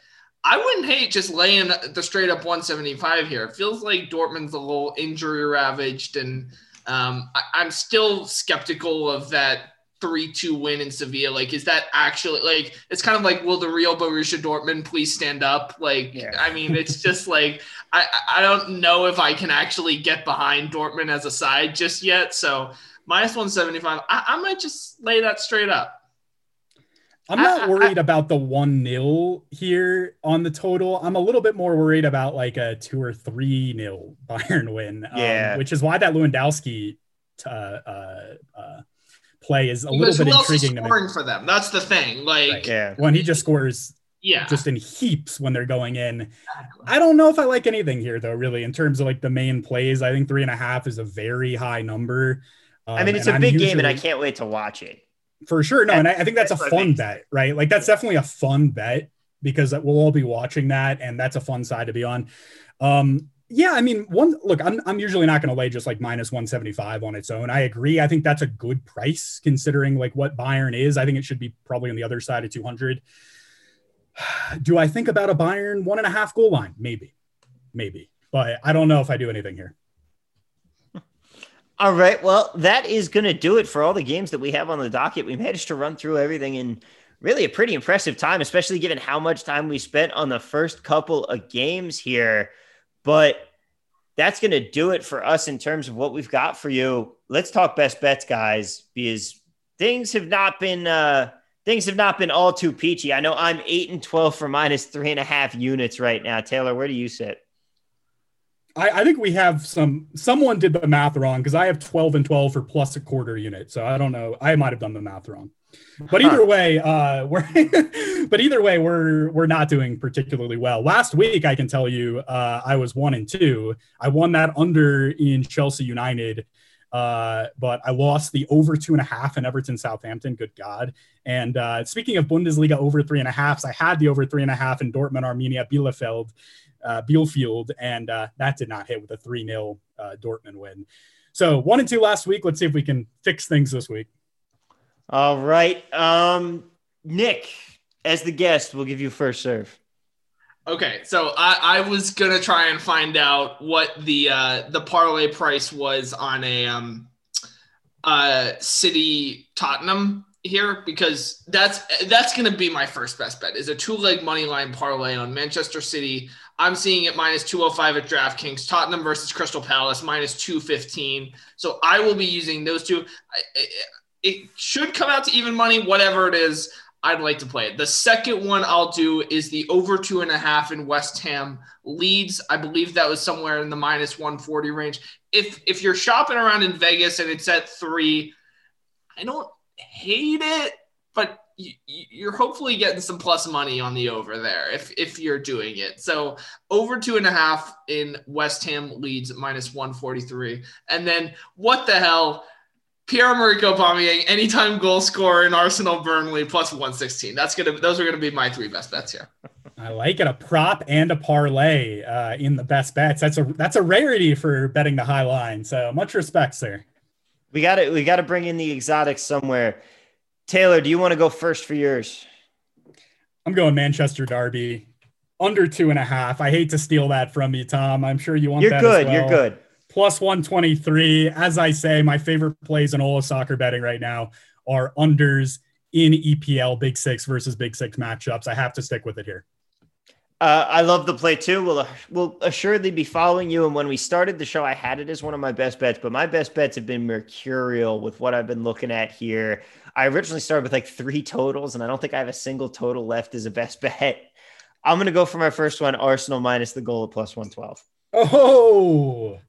I wouldn't hate just laying the straight up 175 here. It feels like Dortmund's a little injury ravaged, and um, I, am still skeptical of that 3 2 win in Sevilla. Like, is that actually like it's kind of like, will the real Borussia Dortmund please stand up? Like, yeah. I mean, it's just (laughs) like, I, I don't know if I can actually get behind Dortmund as a side just yet. So, minus 175, I, I might just lay that straight up. I'm not worried about the one nil here on the total. I'm a little bit more worried about like a two or three nil (laughs) Bayern win. Um, yeah, which is why that Lewandowski uh, uh, uh, play is a little bit intriguing. scoring for them. That's the thing. Like, right. yeah, when he just scores, yeah, just in heaps when they're going in. Exactly. I don't know if I like anything here though. Really, in terms of like the main plays, I think three and a half is a very high number. Um, I mean, it's a I'm big usually, game, and I can't wait to watch it for sure. No, and I, I think that's, that's a fun bet, right? Like that's definitely a fun bet because we'll all be watching that, and that's a fun side to be on. Um, yeah, I mean, one look, I'm I'm usually not going to lay just like minus 175 on its own. I agree. I think that's a good price considering like what Bayern is. I think it should be probably on the other side of 200. (sighs) Do I think about a Bayern one and a half goal line? Maybe, maybe, but I don't know if I do anything here. All right. Well, that is going to do it for all the games that we have on the docket. We managed to run through everything in really a pretty impressive time, especially given how much time we spent on the first couple of games here. But that's going to do it for us in terms of what we've got for you. Let's talk best bets, guys, because things have not been uh, things have not been all too peachy. I know I'm eight and twelve for minus three and a half units right now. Taylor, where do you sit? I, I, think we have some someone did the math wrong because I have 12 and 12 for plus a quarter unit. So I don't know. I might have done the math wrong. But either way, uh, we're (laughs) but either way, we're we're not doing particularly well. Last week, I can tell you, uh, I was one and two. I won that under in Chelsea United, uh, but I lost the over two and a half in Everton Southampton. Good God! And uh, speaking of Bundesliga over three and a halfs, I had the over three and a half in Dortmund Arminia Bielefeld uh, Bielefeld, and uh, that did not hit with a 3 0 uh, Dortmund win. So one and two last week. Let's see if we can fix things this week. All right. Um, Nick, as the guest, we'll give you first serve. Okay, so I, I was gonna try and find out what the uh, the parlay price was on a um, uh, City Tottenham here because that's that's going to be my first best bet is a two leg money line parlay on Manchester City. I'm seeing it minus 205 at DraftKings. Tottenham versus Crystal Palace minus 215. So I will be using those two. It should come out to even money, whatever it is. I'd like to play it. The second one I'll do is the over two and a half in West Ham Leeds. I believe that was somewhere in the minus 140 range. If if you're shopping around in Vegas and it's at three, I don't hate it, but you, are hopefully getting some plus money on the over there if if you're doing it. So over two and a half in West Ham Leeds minus 143, and then what the hell? Pierre-Emerick Aubameyang, anytime goal scorer in Arsenal Burnley plus 116. That's gonna those are gonna be my three best bets here. (laughs) I like it. A prop and a parlay uh, in the best bets. That's a that's a rarity for betting the high line. So much respect, sir. We got to we got to bring in the exotics somewhere. Taylor, do you want to go first for yours? I'm going Manchester Derby under two and a half. I hate to steal that from you, Tom. I'm sure you want. You're good. Well. You're good. Plus 123. As I say, my favorite plays in all of soccer betting right now are unders in EPL Big Six versus Big Six matchups. I have to stick with it here. Uh, I love the play too. We'll we'll assuredly be following you. And when we started the show, I had it as one of my best bets, but my best bets have been mercurial with what I've been looking at here. I originally started with like three totals, and I don't think I have a single total left as a best bet. I'm gonna go for my first one: Arsenal minus the goal at plus one twelve. Oh,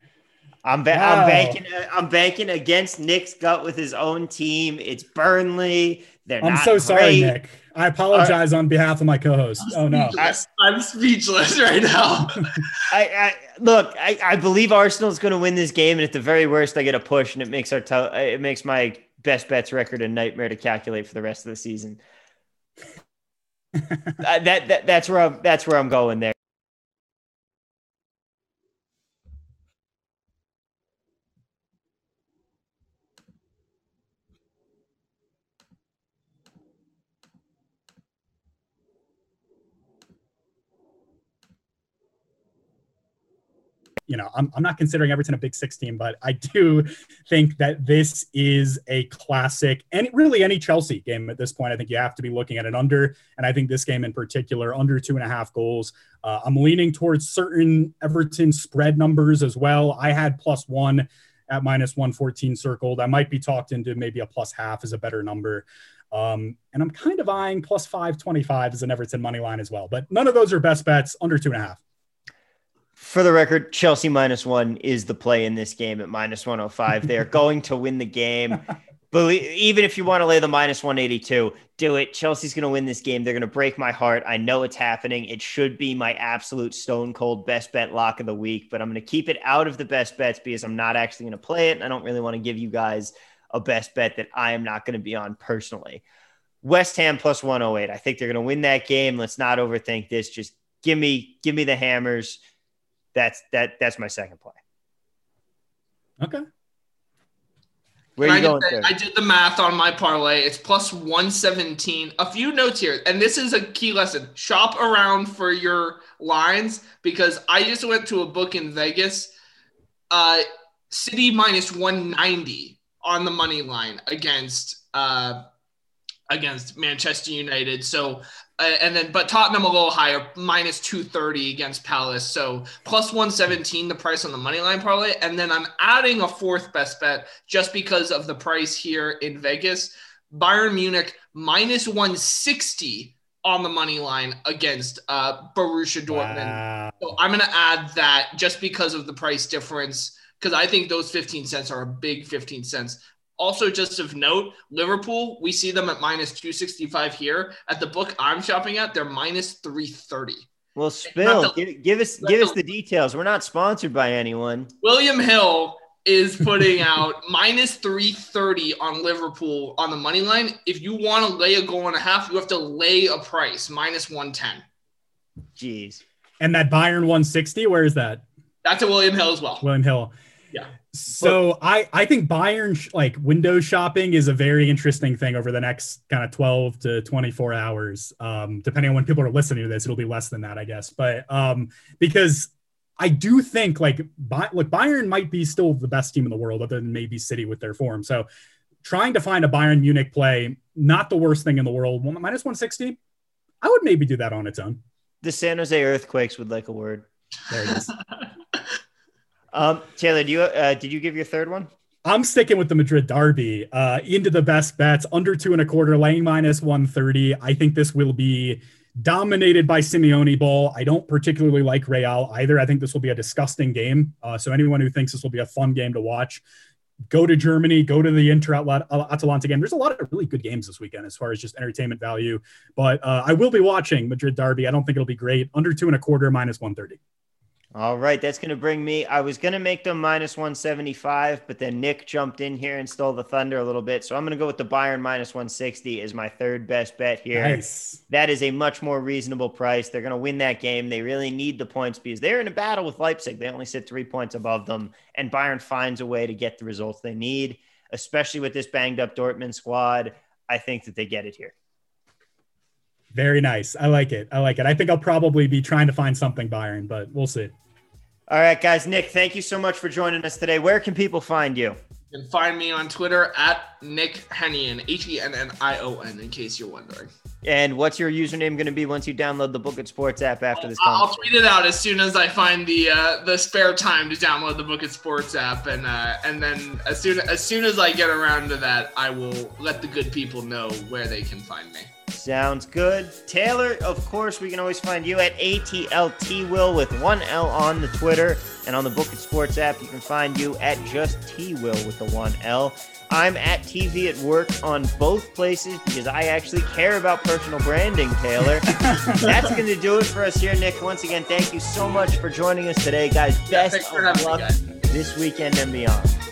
I'm, ba- wow. I'm banking. I'm banking against Nick's gut with his own team. It's Burnley. They're I'm so great. sorry, Nick. I apologize uh, on behalf of my co-host. Oh no, I, am speechless right now. (laughs) I, I, look. I, I believe Arsenal is going to win this game, and at the very worst, I get a push, and it makes our to- it makes my best bets record a nightmare to calculate for the rest of the season. (laughs) uh, that, that that's where I'm, that's where I'm going there. You know, I'm, I'm not considering Everton a Big Six team, but I do think that this is a classic, and really any Chelsea game at this point. I think you have to be looking at an under, and I think this game in particular, under two and a half goals. Uh, I'm leaning towards certain Everton spread numbers as well. I had plus one at minus 114 circled. I might be talked into maybe a plus half is a better number. Um, and I'm kind of eyeing plus 525 as an Everton money line as well. But none of those are best bets under two and a half. For the record, Chelsea minus one is the play in this game at minus 105. They're (laughs) going to win the game. Believe, even if you want to lay the minus 182, do it. Chelsea's going to win this game. They're going to break my heart. I know it's happening. It should be my absolute stone cold best bet lock of the week, but I'm going to keep it out of the best bets because I'm not actually going to play it. And I don't really want to give you guys a best bet that I am not going to be on personally. West Ham plus 108. I think they're going to win that game. Let's not overthink this. Just give me give me the hammers. That's that that's my second play. Okay. Where I, you going? did the, I did the math on my parlay. It's plus 117. A few notes here, and this is a key lesson. Shop around for your lines because I just went to a book in Vegas. Uh, City minus 190 on the money line against uh, against Manchester United. So and then but Tottenham a little higher, minus 230 against Palace. So plus 117 the price on the money line parlay. And then I'm adding a fourth best bet just because of the price here in Vegas. Bayern Munich minus 160 on the money line against uh, Borussia Dortmund. Wow. So I'm going to add that just because of the price difference because I think those 15 cents are a big 15 cents. Also, just of note, Liverpool, we see them at minus 265 here. At the book I'm shopping at, they're minus 330. Well, Spill, the- give, give us give the- us the details. We're not sponsored by anyone. William Hill is (laughs) putting out minus 330 on Liverpool on the money line. If you want to lay a goal and a half, you have to lay a price, minus 110. Jeez. And that Bayern 160, where is that? That's a William Hill as well. William Hill. Yeah. So I I think Bayern sh- like window shopping is a very interesting thing over the next kind of 12 to 24 hours. Um, depending on when people are listening to this, it'll be less than that, I guess. But um, because I do think like By- look, Bayern might be still the best team in the world, other than maybe City with their form. So trying to find a Bayern Munich play, not the worst thing in the world. One- Minus 160, I would maybe do that on its own. The San Jose Earthquakes would like a word. There it is. (laughs) Um, Taylor, do you uh, did you give your third one? I'm sticking with the Madrid derby uh, into the best bets under two and a quarter, laying minus 130. I think this will be dominated by Simeone ball. I don't particularly like Real either. I think this will be a disgusting game. Uh, so anyone who thinks this will be a fun game to watch, go to Germany, go to the Inter Atalanta game. There's a lot of really good games this weekend as far as just entertainment value. But uh, I will be watching Madrid derby. I don't think it'll be great. Under two and a quarter, minus 130. All right, that's going to bring me. I was going to make them minus 175, but then Nick jumped in here and stole the thunder a little bit. So I'm going to go with the Bayern minus 160 as my third best bet here. Nice. That is a much more reasonable price. They're going to win that game. They really need the points because they're in a battle with Leipzig. They only sit three points above them, and Bayern finds a way to get the results they need, especially with this banged up Dortmund squad. I think that they get it here. Very nice. I like it. I like it. I think I'll probably be trying to find something Bayern, but we'll see. All right, guys. Nick, thank you so much for joining us today. Where can people find you? You can find me on Twitter at Nick Hennion, H E N N I O N, in case you're wondering. And what's your username going to be once you download the Book It Sports app after this I'll tweet it out as soon as I find the uh, the spare time to download the Book It Sports app, and uh, and then as soon as soon as I get around to that, I will let the good people know where they can find me. Sounds good. Taylor, of course, we can always find you at ATLT Will with one L on the Twitter. And on the Book It Sports app, you can find you at just T Will with the one L. I'm at TV at work on both places because I actually care about personal branding, Taylor. (laughs) That's going to do it for us here, Nick. Once again, thank you so much for joining us today, guys. Best Thanks for of luck this weekend and beyond.